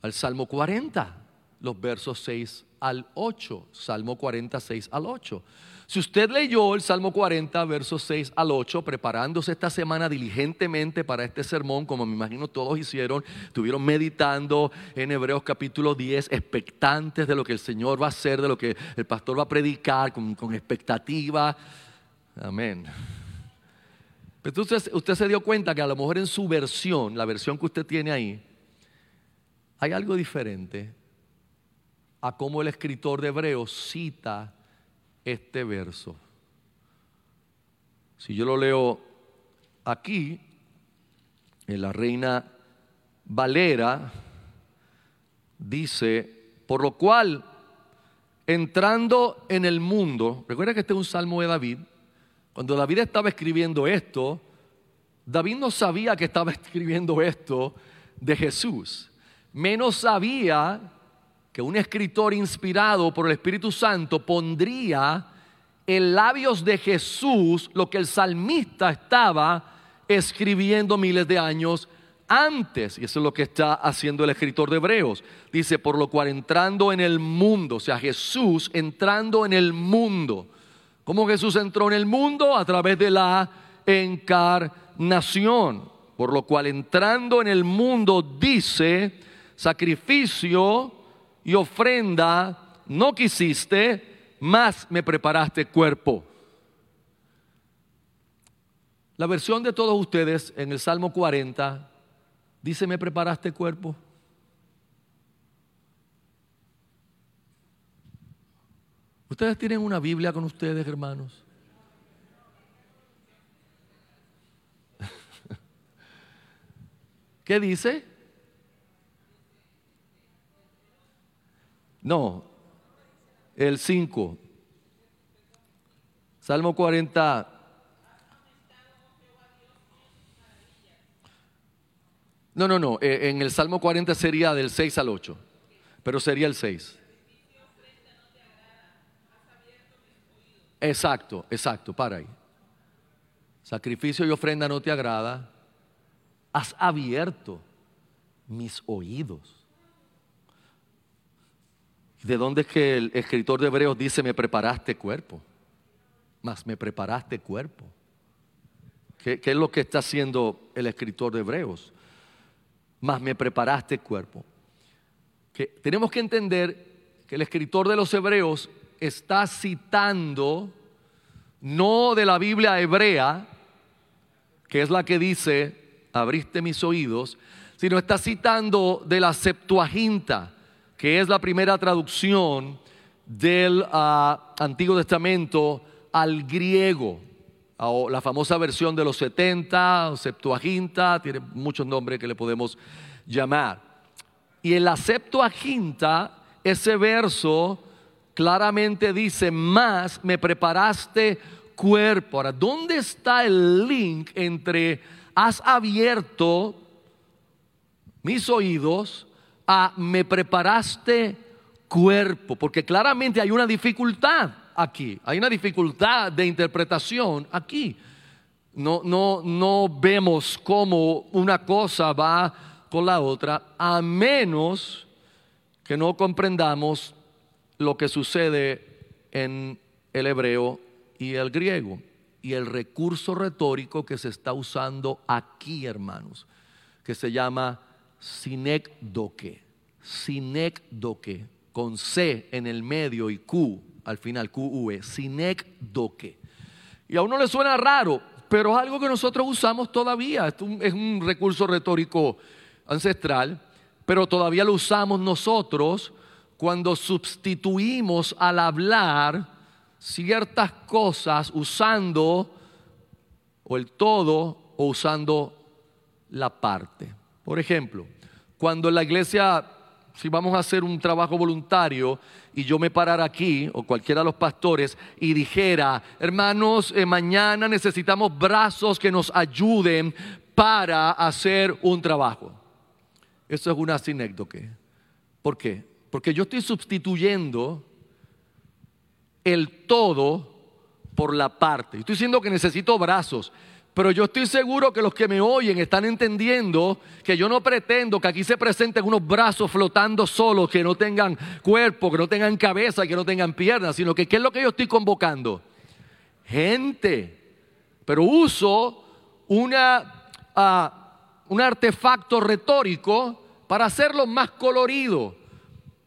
al Salmo 40, los versos 6 al 8. Salmo 46 al 8. Si usted leyó el Salmo 40, versos 6 al 8, preparándose esta semana diligentemente para este sermón, como me imagino todos hicieron, estuvieron meditando en Hebreos capítulo 10, expectantes de lo que el Señor va a hacer, de lo que el pastor va a predicar, con, con expectativa. Amén. Entonces usted se dio cuenta que a lo mejor en su versión, la versión que usted tiene ahí, hay algo diferente a cómo el escritor de Hebreos cita este verso. Si yo lo leo aquí, en la reina Valera, dice, por lo cual, entrando en el mundo, recuerda que este es un salmo de David, cuando David estaba escribiendo esto, David no sabía que estaba escribiendo esto de Jesús. Menos sabía que un escritor inspirado por el Espíritu Santo pondría en labios de Jesús lo que el salmista estaba escribiendo miles de años antes. Y eso es lo que está haciendo el escritor de Hebreos. Dice, por lo cual entrando en el mundo, o sea, Jesús entrando en el mundo ¿Cómo Jesús entró en el mundo? A través de la encarnación. Por lo cual entrando en el mundo dice, sacrificio y ofrenda no quisiste, más me preparaste cuerpo. La versión de todos ustedes en el Salmo 40 dice, me preparaste cuerpo. ¿Ustedes tienen una Biblia con ustedes, hermanos? ¿Qué dice? No, el 5. Salmo 40. No, no, no. eh, En el Salmo 40 sería del 6 al 8. Pero sería el 6. Exacto, exacto. Para ahí. Sacrificio y ofrenda no te agrada. Has abierto mis oídos. ¿De dónde es que el escritor de Hebreos dice, me preparaste cuerpo? Más me preparaste cuerpo. ¿Qué, es lo que está haciendo el escritor de Hebreos? Más me preparaste cuerpo. Que tenemos que entender que el escritor de los Hebreos está citando no de la Biblia hebrea, que es la que dice, abriste mis oídos, sino está citando de la Septuaginta, que es la primera traducción del ah, Antiguo Testamento al griego, o la famosa versión de los 70, o Septuaginta, tiene muchos nombres que le podemos llamar. Y en la Septuaginta, ese verso claramente dice, más me preparaste cuerpo. Ahora, ¿dónde está el link entre has abierto mis oídos a me preparaste cuerpo? Porque claramente hay una dificultad aquí, hay una dificultad de interpretación aquí. No, no, no vemos cómo una cosa va con la otra, a menos que no comprendamos lo que sucede en el hebreo y el griego y el recurso retórico que se está usando aquí, hermanos, que se llama sinecdoque. Sinecdoque, con C en el medio y Q al final, QUE, sinecdoque. Y a uno le suena raro, pero es algo que nosotros usamos todavía. Es un recurso retórico ancestral, pero todavía lo usamos nosotros cuando sustituimos al hablar ciertas cosas usando o el todo o usando la parte. Por ejemplo, cuando en la iglesia, si vamos a hacer un trabajo voluntario y yo me parara aquí o cualquiera de los pastores y dijera, hermanos, eh, mañana necesitamos brazos que nos ayuden para hacer un trabajo. Eso es una sinécdoque. ¿Por qué? Porque yo estoy sustituyendo el todo por la parte. Estoy diciendo que necesito brazos, pero yo estoy seguro que los que me oyen están entendiendo que yo no pretendo que aquí se presenten unos brazos flotando solos, que no tengan cuerpo, que no tengan cabeza, que no tengan piernas, sino que ¿qué es lo que yo estoy convocando? Gente. Pero uso una, ah, un artefacto retórico para hacerlo más colorido.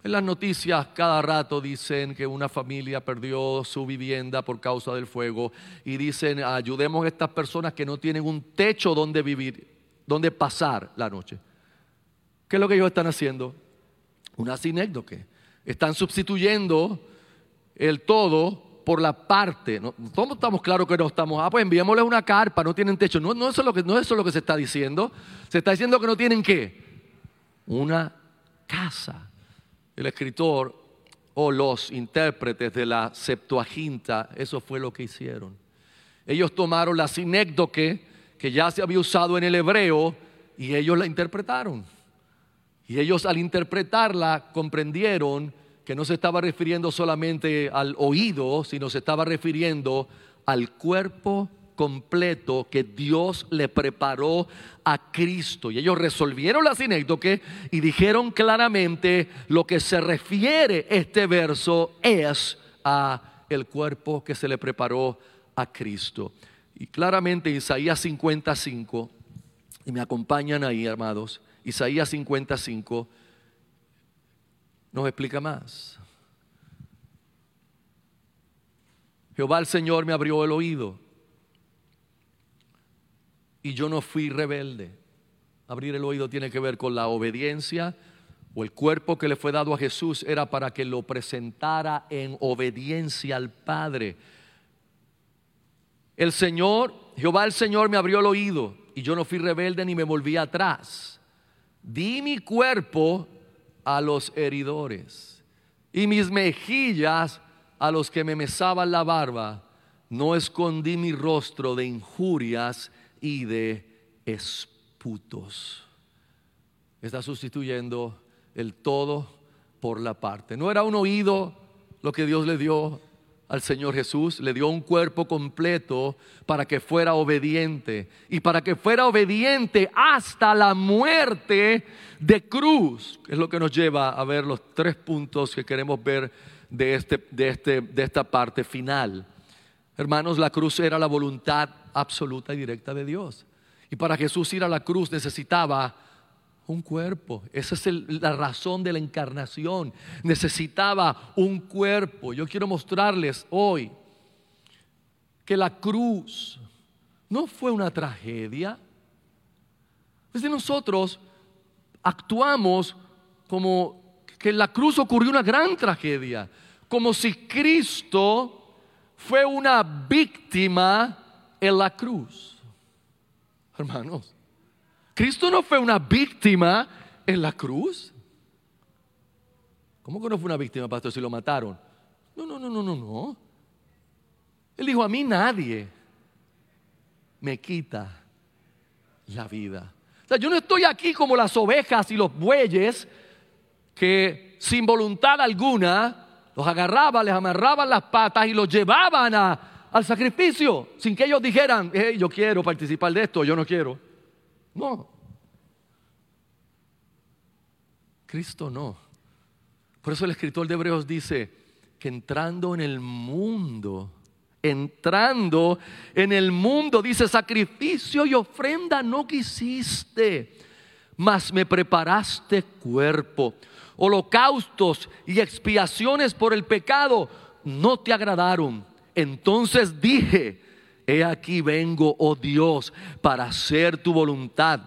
En las noticias cada rato dicen que una familia perdió su vivienda por causa del fuego y dicen ayudemos a estas personas que no tienen un techo donde vivir, donde pasar la noche. ¿Qué es lo que ellos están haciendo? Una sinécdoque. Están sustituyendo el todo por la parte. ¿no? Todos estamos claros que no estamos. Ah, pues enviémosles una carpa, no tienen techo. No, no, eso es lo que, no eso es lo que se está diciendo. Se está diciendo que no tienen qué? Una casa el escritor o los intérpretes de la Septuaginta, eso fue lo que hicieron. Ellos tomaron la sinécdoque que ya se había usado en el hebreo y ellos la interpretaron. Y ellos al interpretarla comprendieron que no se estaba refiriendo solamente al oído, sino se estaba refiriendo al cuerpo completo que Dios le preparó a Cristo. Y ellos resolvieron la sinécdoque y dijeron claramente lo que se refiere este verso es a el cuerpo que se le preparó a Cristo. Y claramente Isaías 55, y me acompañan ahí, hermanos, Isaías 55 nos explica más. Jehová el Señor me abrió el oído y yo no fui rebelde. Abrir el oído tiene que ver con la obediencia o el cuerpo que le fue dado a Jesús era para que lo presentara en obediencia al Padre. El Señor, Jehová el Señor me abrió el oído y yo no fui rebelde ni me volví atrás. Di mi cuerpo a los heridores y mis mejillas a los que me mesaban la barba. No escondí mi rostro de injurias y de esputos. está sustituyendo el todo por la parte. No era un oído lo que Dios le dio al Señor Jesús, le dio un cuerpo completo para que fuera obediente y para que fuera obediente hasta la muerte de cruz, es lo que nos lleva a ver los tres puntos que queremos ver de, este, de, este, de esta parte final. Hermanos, la cruz era la voluntad absoluta y directa de Dios. Y para Jesús ir a la cruz necesitaba un cuerpo. Esa es la razón de la encarnación. Necesitaba un cuerpo. Yo quiero mostrarles hoy que la cruz no fue una tragedia. Desde nosotros actuamos como que en la cruz ocurrió una gran tragedia, como si Cristo fue una víctima en la cruz. Hermanos, Cristo no fue una víctima en la cruz. ¿Cómo que no fue una víctima, pastor, si lo mataron? No, no, no, no, no, no. Él dijo, a mí nadie me quita la vida. O sea, yo no estoy aquí como las ovejas y los bueyes que sin voluntad alguna los agarraban, les amarraban las patas y los llevaban al sacrificio sin que ellos dijeran, yo quiero participar de esto, yo no quiero. No. Cristo no. Por eso el escritor de Hebreos dice que entrando en el mundo, entrando en el mundo, dice, sacrificio y ofrenda no quisiste, mas me preparaste cuerpo. Holocaustos y expiaciones por el pecado no te agradaron. Entonces dije, He aquí vengo, oh Dios, para hacer tu voluntad,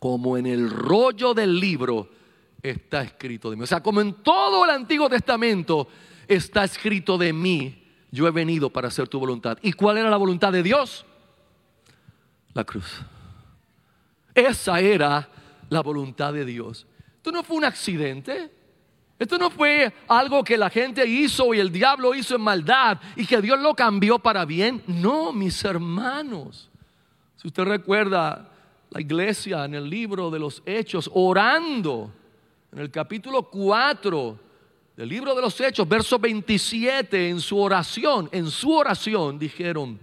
como en el rollo del libro está escrito de mí. O sea, como en todo el Antiguo Testamento está escrito de mí, yo he venido para hacer tu voluntad. ¿Y cuál era la voluntad de Dios? La cruz. Esa era la voluntad de Dios. Esto no fue un accidente. Esto no fue algo que la gente hizo y el diablo hizo en maldad y que Dios lo cambió para bien. No, mis hermanos. Si usted recuerda la iglesia en el libro de los Hechos, orando, en el capítulo 4 del libro de los Hechos, verso 27, en su oración, en su oración dijeron,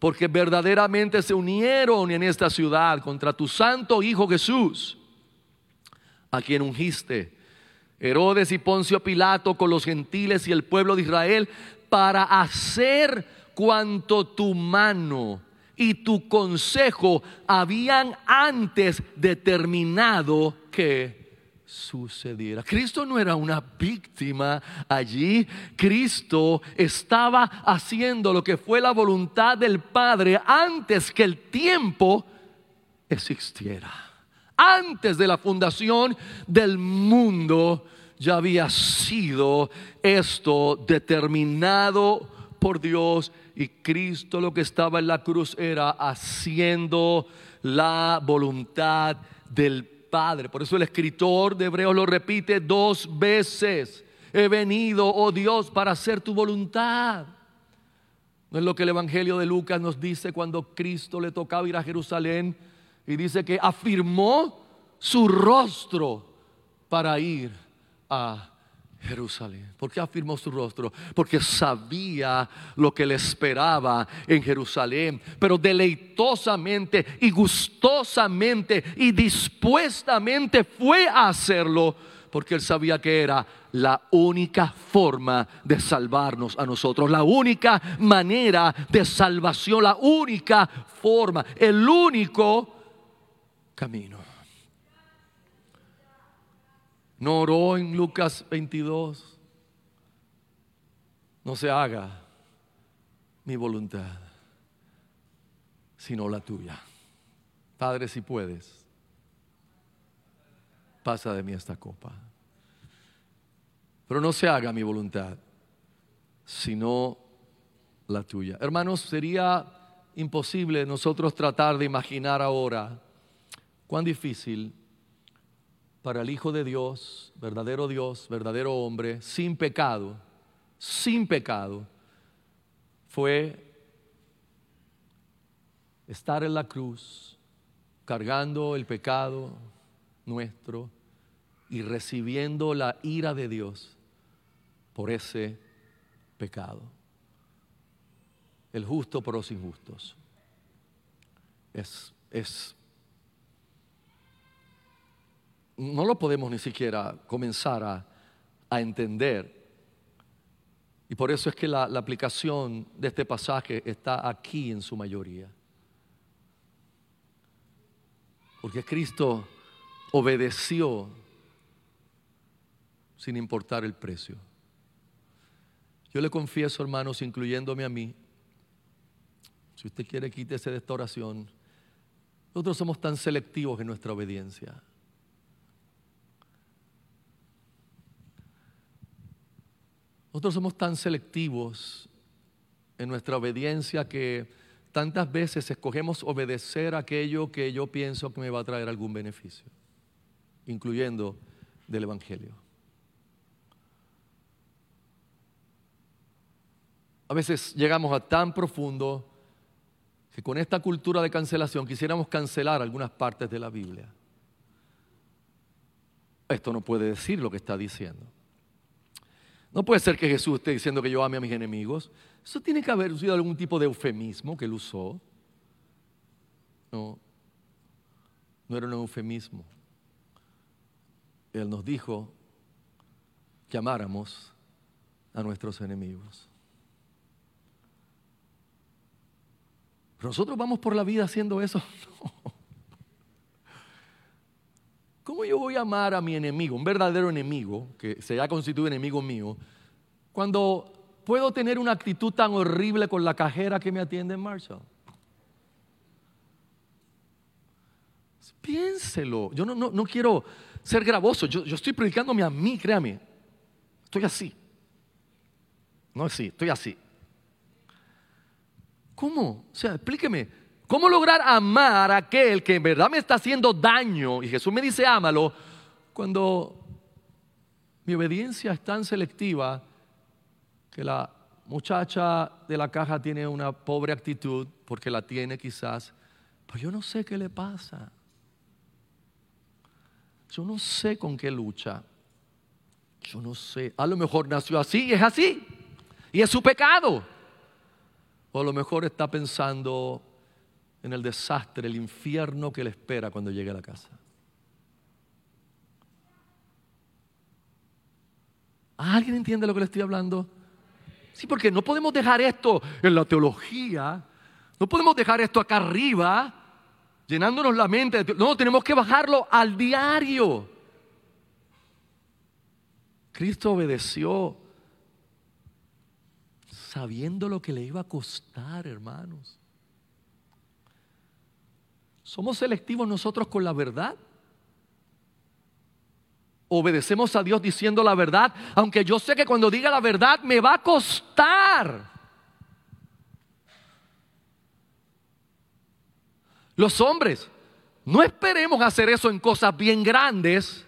porque verdaderamente se unieron en esta ciudad contra tu santo Hijo Jesús, a quien ungiste Herodes y Poncio Pilato con los gentiles y el pueblo de Israel para hacer cuanto tu mano y tu consejo habían antes determinado que sucediera. Cristo no era una víctima allí, Cristo estaba haciendo lo que fue la voluntad del Padre antes que el tiempo existiera antes de la fundación del mundo ya había sido esto determinado por Dios y Cristo lo que estaba en la cruz era haciendo la voluntad del Padre. Por eso el escritor de Hebreos lo repite dos veces. He venido, oh Dios, para hacer tu voluntad. No es lo que el Evangelio de Lucas nos dice cuando Cristo le tocaba ir a Jerusalén y dice que afirmó su rostro para ir a Jerusalén. ¿Por qué afirmó su rostro? Porque sabía lo que le esperaba en Jerusalén, pero deleitosamente y gustosamente y dispuestamente fue a hacerlo, porque él sabía que era la única forma de salvarnos a nosotros, la única manera de salvación, la única forma, el único camino. No oró en Lucas 22. No se haga mi voluntad, sino la tuya. Padre, si puedes, pasa de mí esta copa. Pero no se haga mi voluntad, sino la tuya. Hermanos, sería imposible nosotros tratar de imaginar ahora Cuán difícil para el Hijo de Dios, verdadero Dios, verdadero hombre, sin pecado, sin pecado, fue estar en la cruz, cargando el pecado nuestro y recibiendo la ira de Dios por ese pecado. El justo por los injustos. Es, es, no lo podemos ni siquiera comenzar a, a entender. Y por eso es que la, la aplicación de este pasaje está aquí en su mayoría. Porque Cristo obedeció sin importar el precio. Yo le confieso, hermanos, incluyéndome a mí, si usted quiere quítese de esta oración, nosotros somos tan selectivos en nuestra obediencia. Nosotros somos tan selectivos en nuestra obediencia que tantas veces escogemos obedecer aquello que yo pienso que me va a traer algún beneficio, incluyendo del Evangelio. A veces llegamos a tan profundo que con esta cultura de cancelación quisiéramos cancelar algunas partes de la Biblia. Esto no puede decir lo que está diciendo. No puede ser que Jesús esté diciendo que yo ame a mis enemigos. Eso tiene que haber sido algún tipo de eufemismo que él usó. No, no era un eufemismo. Él nos dijo que amáramos a nuestros enemigos. Nosotros vamos por la vida haciendo eso. ¿Cómo yo voy a amar a mi enemigo, un verdadero enemigo, que se ha constituido enemigo mío, cuando puedo tener una actitud tan horrible con la cajera que me atiende en Marshall? Piénselo. Yo no, no, quiero ser gravoso. Yo, yo estoy predicándome a mí, créame. Estoy así. No así, estoy así. ¿Cómo? O sea, explíqueme. ¿Cómo lograr amar a aquel que en verdad me está haciendo daño? Y Jesús me dice, ámalo, cuando mi obediencia es tan selectiva que la muchacha de la caja tiene una pobre actitud, porque la tiene quizás, pero yo no sé qué le pasa. Yo no sé con qué lucha. Yo no sé. A lo mejor nació así y es así. Y es su pecado. O a lo mejor está pensando en el desastre, el infierno que le espera cuando llegue a la casa. ¿Alguien entiende lo que le estoy hablando? Sí, porque no podemos dejar esto en la teología, no podemos dejar esto acá arriba, llenándonos la mente. No, tenemos que bajarlo al diario. Cristo obedeció sabiendo lo que le iba a costar, hermanos. ¿Somos selectivos nosotros con la verdad? obedecemos a Dios diciendo la verdad, aunque yo sé que cuando diga la verdad me va a costar. Los hombres, no esperemos hacer eso en cosas bien grandes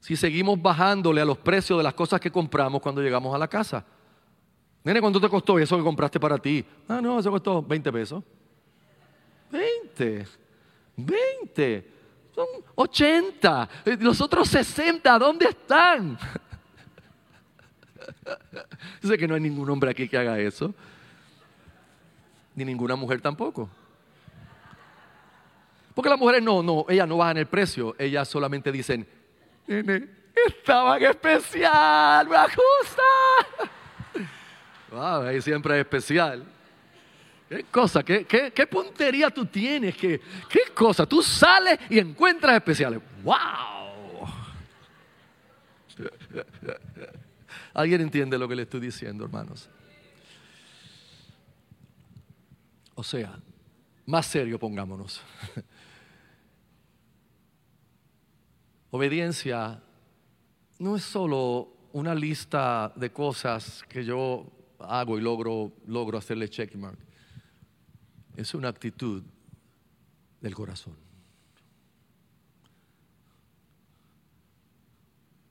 si seguimos bajándole a los precios de las cosas que compramos cuando llegamos a la casa. Nene, ¿cuánto te costó eso que compraste para ti? Ah, no, eso costó 20 pesos. 20. 20. Son 80. Los otros 60, ¿dónde están? sé que no hay ningún hombre aquí que haga eso. Ni ninguna mujer tampoco. Porque las mujeres no, no, ellas no bajan el precio. Ellas solamente dicen, nene, estaba en especial, me ajusta. Ahí siempre es especial. ¿Qué cosa? ¿Qué, qué, puntería tú tienes? ¿Qué, ¿Qué cosa? Tú sales y encuentras especiales. ¡Wow! ¿Alguien entiende lo que le estoy diciendo, hermanos? O sea, más serio pongámonos. Obediencia no es solo una lista de cosas que yo hago y logro, logro hacerle checkmark es una actitud del corazón,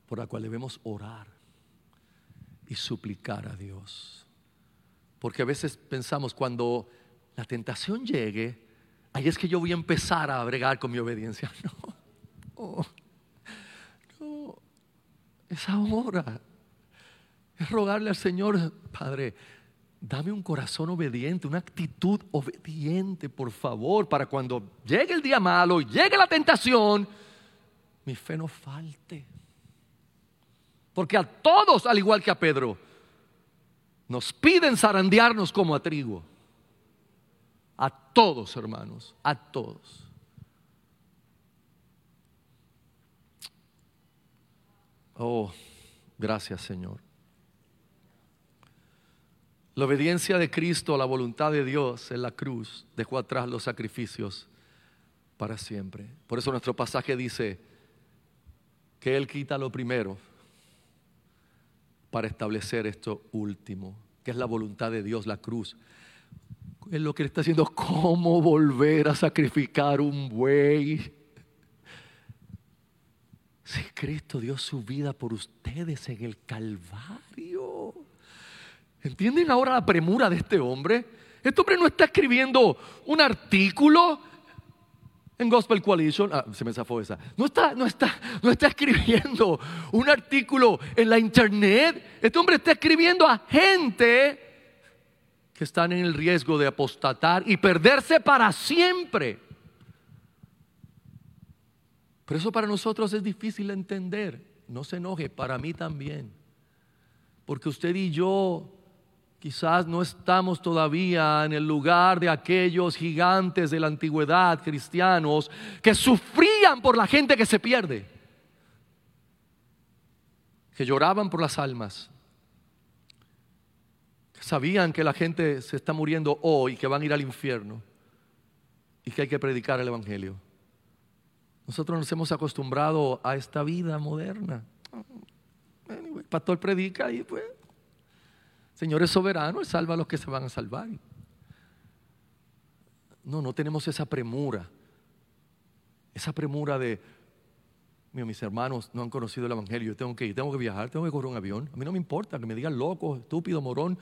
por la cual debemos orar y suplicar a Dios. Porque a veces pensamos cuando la tentación llegue, ahí es que yo voy a empezar a bregar con mi obediencia. No. no. Es ahora. Es rogarle al Señor, Padre, dame un corazón obediente, una actitud obediente, por favor, para cuando llegue el día malo, llegue la tentación, mi fe no falte. Porque a todos, al igual que a Pedro, nos piden zarandearnos como a trigo. A todos, hermanos, a todos. Oh, gracias Señor. La obediencia de Cristo a la voluntad de Dios en la cruz dejó atrás los sacrificios para siempre. Por eso nuestro pasaje dice que Él quita lo primero para establecer esto último, que es la voluntad de Dios, la cruz. Es lo que Él está haciendo, ¿cómo volver a sacrificar un buey? Si Cristo dio su vida por ustedes en el Calvario. ¿Entienden ahora la premura de este hombre? Este hombre no está escribiendo un artículo en Gospel Coalition. Ah, se me zafó esa. No está, no, está, no está escribiendo un artículo en la internet. Este hombre está escribiendo a gente que están en el riesgo de apostatar y perderse para siempre. Pero eso para nosotros es difícil de entender. No se enoje, para mí también. Porque usted y yo Quizás no estamos todavía en el lugar de aquellos gigantes de la antigüedad cristianos que sufrían por la gente que se pierde, que lloraban por las almas, que sabían que la gente se está muriendo hoy, que van a ir al infierno y que hay que predicar el Evangelio. Nosotros nos hemos acostumbrado a esta vida moderna. pastor predica y pues Señor es soberano, salva a los que se van a salvar. No, no tenemos esa premura. Esa premura de, mira, mis hermanos no han conocido el Evangelio, yo tengo que ir, tengo que viajar, tengo que correr un avión. A mí no me importa que me digan loco, estúpido, morón.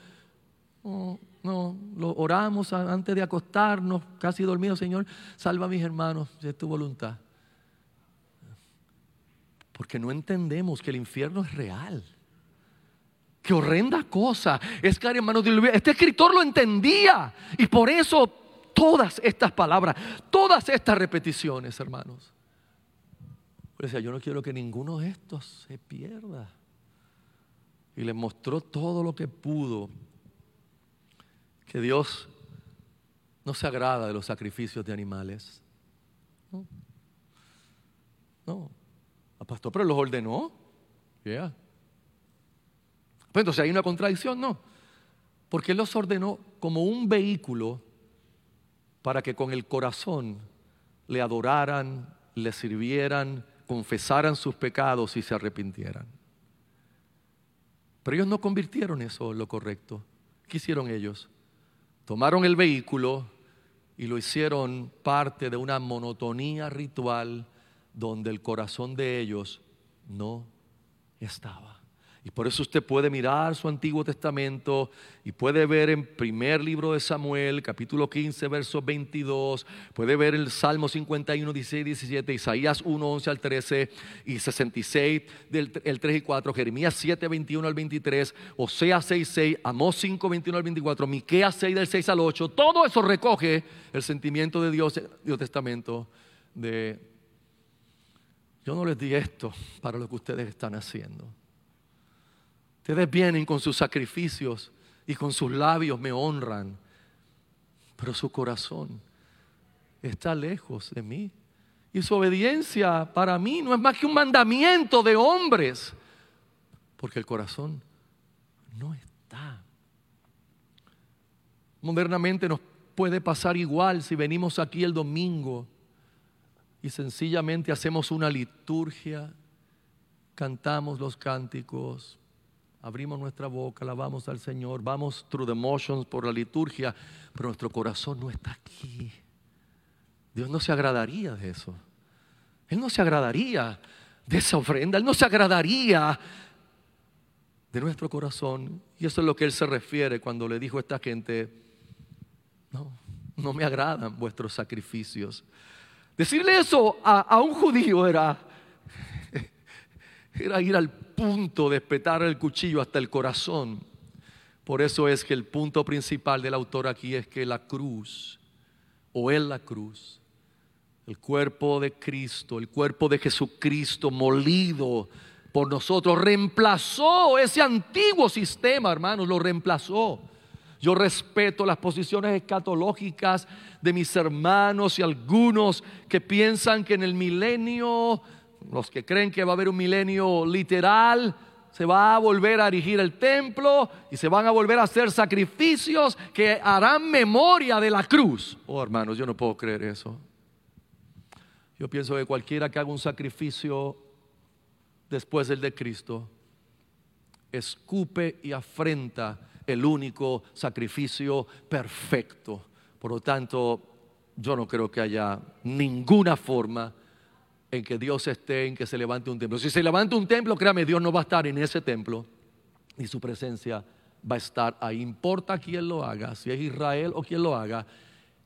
No, no, lo oramos antes de acostarnos, casi dormido, Señor, salva a mis hermanos, es tu voluntad. Porque no entendemos que el infierno es real. Qué horrenda cosa es manos de Este escritor lo entendía y por eso todas estas palabras, todas estas repeticiones, hermanos. decía, yo no quiero que ninguno de estos se pierda. Y le mostró todo lo que pudo. Que Dios no se agrada de los sacrificios de animales. No. No. El pastor, pero los ordenó. Yeah. Pues entonces hay una contradicción, no. Porque Él los ordenó como un vehículo para que con el corazón le adoraran, le sirvieran, confesaran sus pecados y se arrepintieran. Pero ellos no convirtieron eso en lo correcto. ¿Qué hicieron ellos? Tomaron el vehículo y lo hicieron parte de una monotonía ritual donde el corazón de ellos no estaba. Y por eso usted puede mirar su Antiguo Testamento y puede ver en primer libro de Samuel, capítulo 15, verso 22, puede ver el Salmo 51, 16, 17, Isaías 1, 11 al 13 y 66, del, el 3 y 4, Jeremías 7, 21 al 23, Oseas 6, 6, Amós 5, 21 al 24, Miqueas 6 del 6 al 8. Todo eso recoge el sentimiento de Dios Antiguo Testamento de yo no les di esto para lo que ustedes están haciendo. Ustedes vienen con sus sacrificios y con sus labios me honran, pero su corazón está lejos de mí. Y su obediencia para mí no es más que un mandamiento de hombres, porque el corazón no está. Modernamente nos puede pasar igual si venimos aquí el domingo y sencillamente hacemos una liturgia, cantamos los cánticos, abrimos nuestra boca, alabamos al Señor, vamos through the motions por la liturgia, pero nuestro corazón no está aquí. Dios no se agradaría de eso. Él no se agradaría de esa ofrenda, Él no se agradaría de nuestro corazón. Y eso es lo que Él se refiere cuando le dijo a esta gente, no, no me agradan vuestros sacrificios. Decirle eso a, a un judío era era ir al punto de espetar el cuchillo hasta el corazón. Por eso es que el punto principal del autor aquí es que la cruz, o en la cruz, el cuerpo de Cristo, el cuerpo de Jesucristo molido por nosotros, reemplazó ese antiguo sistema, hermanos, lo reemplazó. Yo respeto las posiciones escatológicas de mis hermanos y algunos que piensan que en el milenio, los que creen que va a haber un milenio literal, se va a volver a erigir el templo y se van a volver a hacer sacrificios que harán memoria de la cruz. Oh, hermanos, yo no puedo creer eso. Yo pienso que cualquiera que haga un sacrificio después del de Cristo, escupe y afrenta el único sacrificio perfecto. Por lo tanto, yo no creo que haya ninguna forma en que Dios esté, en que se levante un templo. Si se levanta un templo, créame, Dios no va a estar en ese templo y su presencia va a estar ahí. Importa quién lo haga, si es Israel o quien lo haga,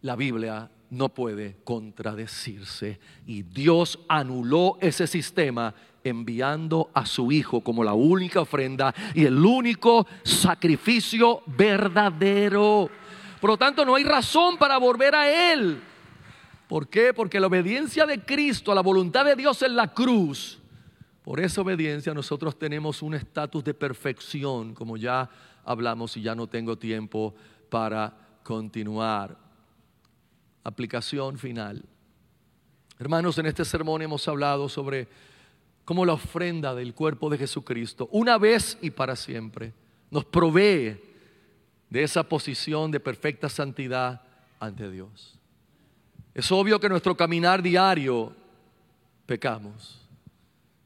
la Biblia no puede contradecirse. Y Dios anuló ese sistema enviando a su Hijo como la única ofrenda y el único sacrificio verdadero. Por lo tanto, no hay razón para volver a Él. ¿Por qué? Porque la obediencia de Cristo a la voluntad de Dios en la cruz, por esa obediencia nosotros tenemos un estatus de perfección, como ya hablamos y ya no tengo tiempo para continuar. Aplicación final. Hermanos, en este sermón hemos hablado sobre como la ofrenda del cuerpo de Jesucristo, una vez y para siempre, nos provee de esa posición de perfecta santidad ante Dios. Es obvio que nuestro caminar diario pecamos.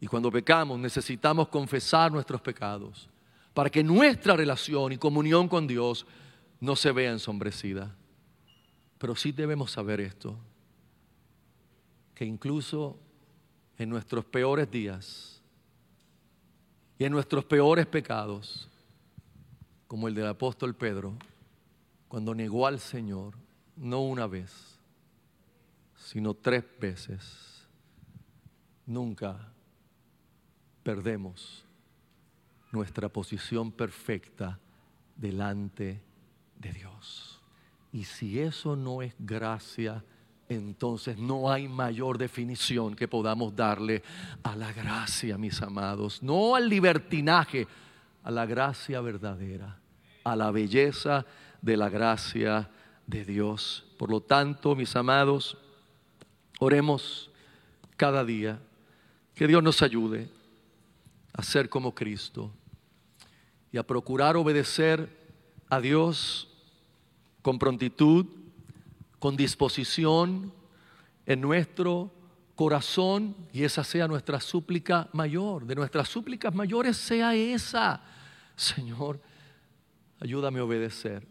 Y cuando pecamos necesitamos confesar nuestros pecados para que nuestra relación y comunión con Dios no se vea ensombrecida. Pero sí debemos saber esto, que incluso en nuestros peores días y en nuestros peores pecados, como el del apóstol Pedro, cuando negó al Señor, no una vez, sino tres veces, nunca perdemos nuestra posición perfecta delante de Dios. Y si eso no es gracia, entonces no hay mayor definición que podamos darle a la gracia, mis amados, no al libertinaje, a la gracia verdadera, a la belleza de la gracia de Dios. Por lo tanto, mis amados, oremos cada día que Dios nos ayude a ser como Cristo y a procurar obedecer a Dios con prontitud, con disposición en nuestro corazón y esa sea nuestra súplica mayor. De nuestras súplicas mayores sea esa. Señor, ayúdame a obedecer.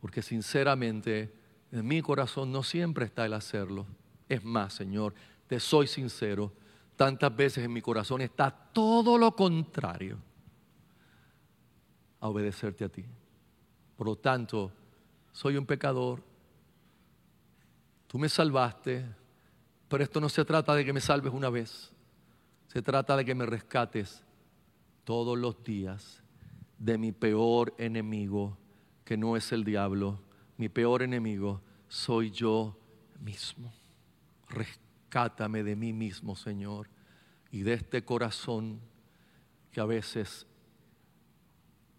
Porque sinceramente en mi corazón no siempre está el hacerlo. Es más, Señor, te soy sincero, tantas veces en mi corazón está todo lo contrario a obedecerte a ti. Por lo tanto, soy un pecador, tú me salvaste, pero esto no se trata de que me salves una vez, se trata de que me rescates todos los días de mi peor enemigo, que no es el diablo, mi peor enemigo soy yo mismo. Rescátame de mí mismo, Señor, y de este corazón que a veces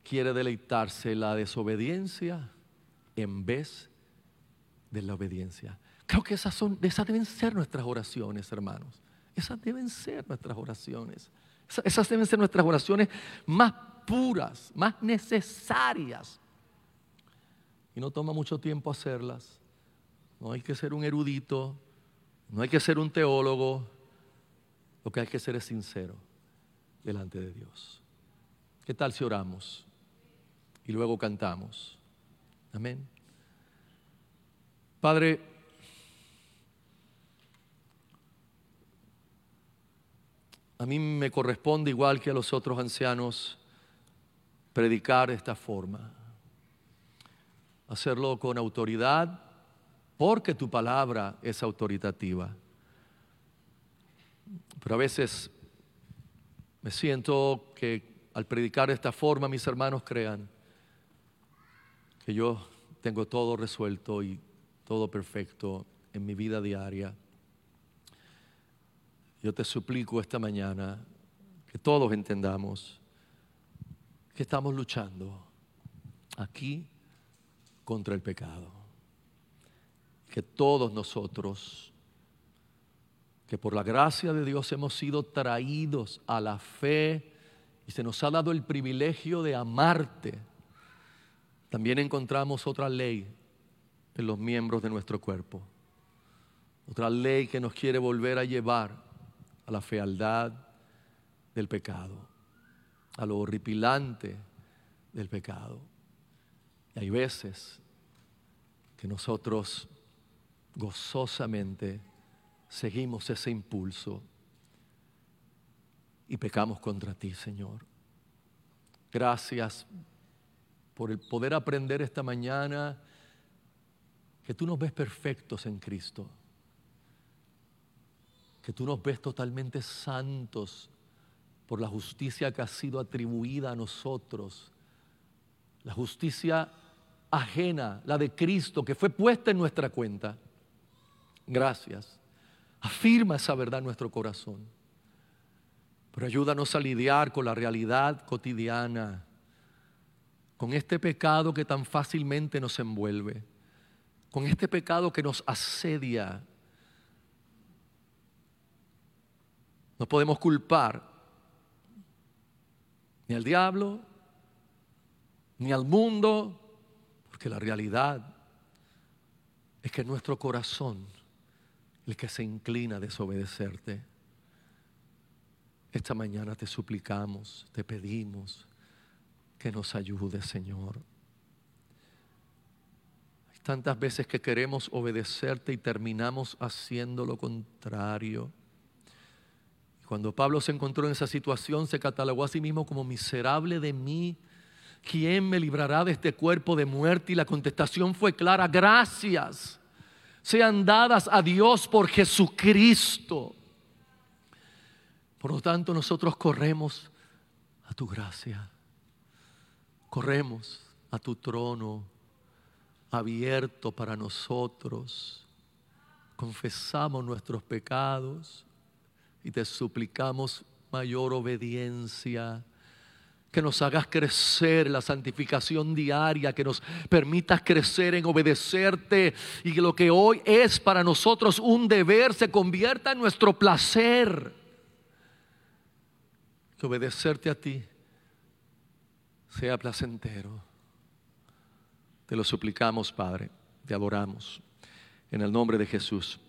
quiere deleitarse la desobediencia en vez de la obediencia. Creo que esas, son, esas deben ser nuestras oraciones, hermanos. Esas deben ser nuestras oraciones. Esas, esas deben ser nuestras oraciones más puras, más necesarias. Y no toma mucho tiempo hacerlas. No hay que ser un erudito, no hay que ser un teólogo. Lo que hay que ser es sincero delante de Dios. ¿Qué tal si oramos y luego cantamos? Amén. Padre, a mí me corresponde, igual que a los otros ancianos, predicar de esta forma. Hacerlo con autoridad, porque tu palabra es autoritativa. Pero a veces me siento que al predicar de esta forma mis hermanos crean que yo tengo todo resuelto y todo perfecto en mi vida diaria. Yo te suplico esta mañana que todos entendamos que estamos luchando aquí contra el pecado. Que todos nosotros, que por la gracia de Dios hemos sido traídos a la fe y se nos ha dado el privilegio de amarte, también encontramos otra ley en los miembros de nuestro cuerpo. Otra ley que nos quiere volver a llevar a la fealdad del pecado, a lo horripilante del pecado. Y hay veces que nosotros gozosamente seguimos ese impulso y pecamos contra ti, Señor. Gracias por el poder aprender esta mañana que tú nos ves perfectos en Cristo, que tú nos ves totalmente santos por la justicia que ha sido atribuida a nosotros, la justicia ajena, la de Cristo, que fue puesta en nuestra cuenta. Gracias. Afirma esa verdad en nuestro corazón. Pero ayúdanos a lidiar con la realidad cotidiana, con este pecado que tan fácilmente nos envuelve, con este pecado que nos asedia. No podemos culpar ni al diablo, ni al mundo, porque la realidad es que nuestro corazón el que se inclina a desobedecerte. Esta mañana te suplicamos, te pedimos que nos ayudes, Señor. Hay tantas veces que queremos obedecerte y terminamos haciendo lo contrario. Cuando Pablo se encontró en esa situación, se catalogó a sí mismo como miserable de mí. ¿Quién me librará de este cuerpo de muerte? Y la contestación fue clara, gracias sean dadas a Dios por Jesucristo. Por lo tanto, nosotros corremos a tu gracia, corremos a tu trono abierto para nosotros, confesamos nuestros pecados y te suplicamos mayor obediencia que nos hagas crecer la santificación diaria, que nos permitas crecer en obedecerte y que lo que hoy es para nosotros un deber se convierta en nuestro placer. Que obedecerte a ti sea placentero. Te lo suplicamos, Padre, te adoramos. En el nombre de Jesús.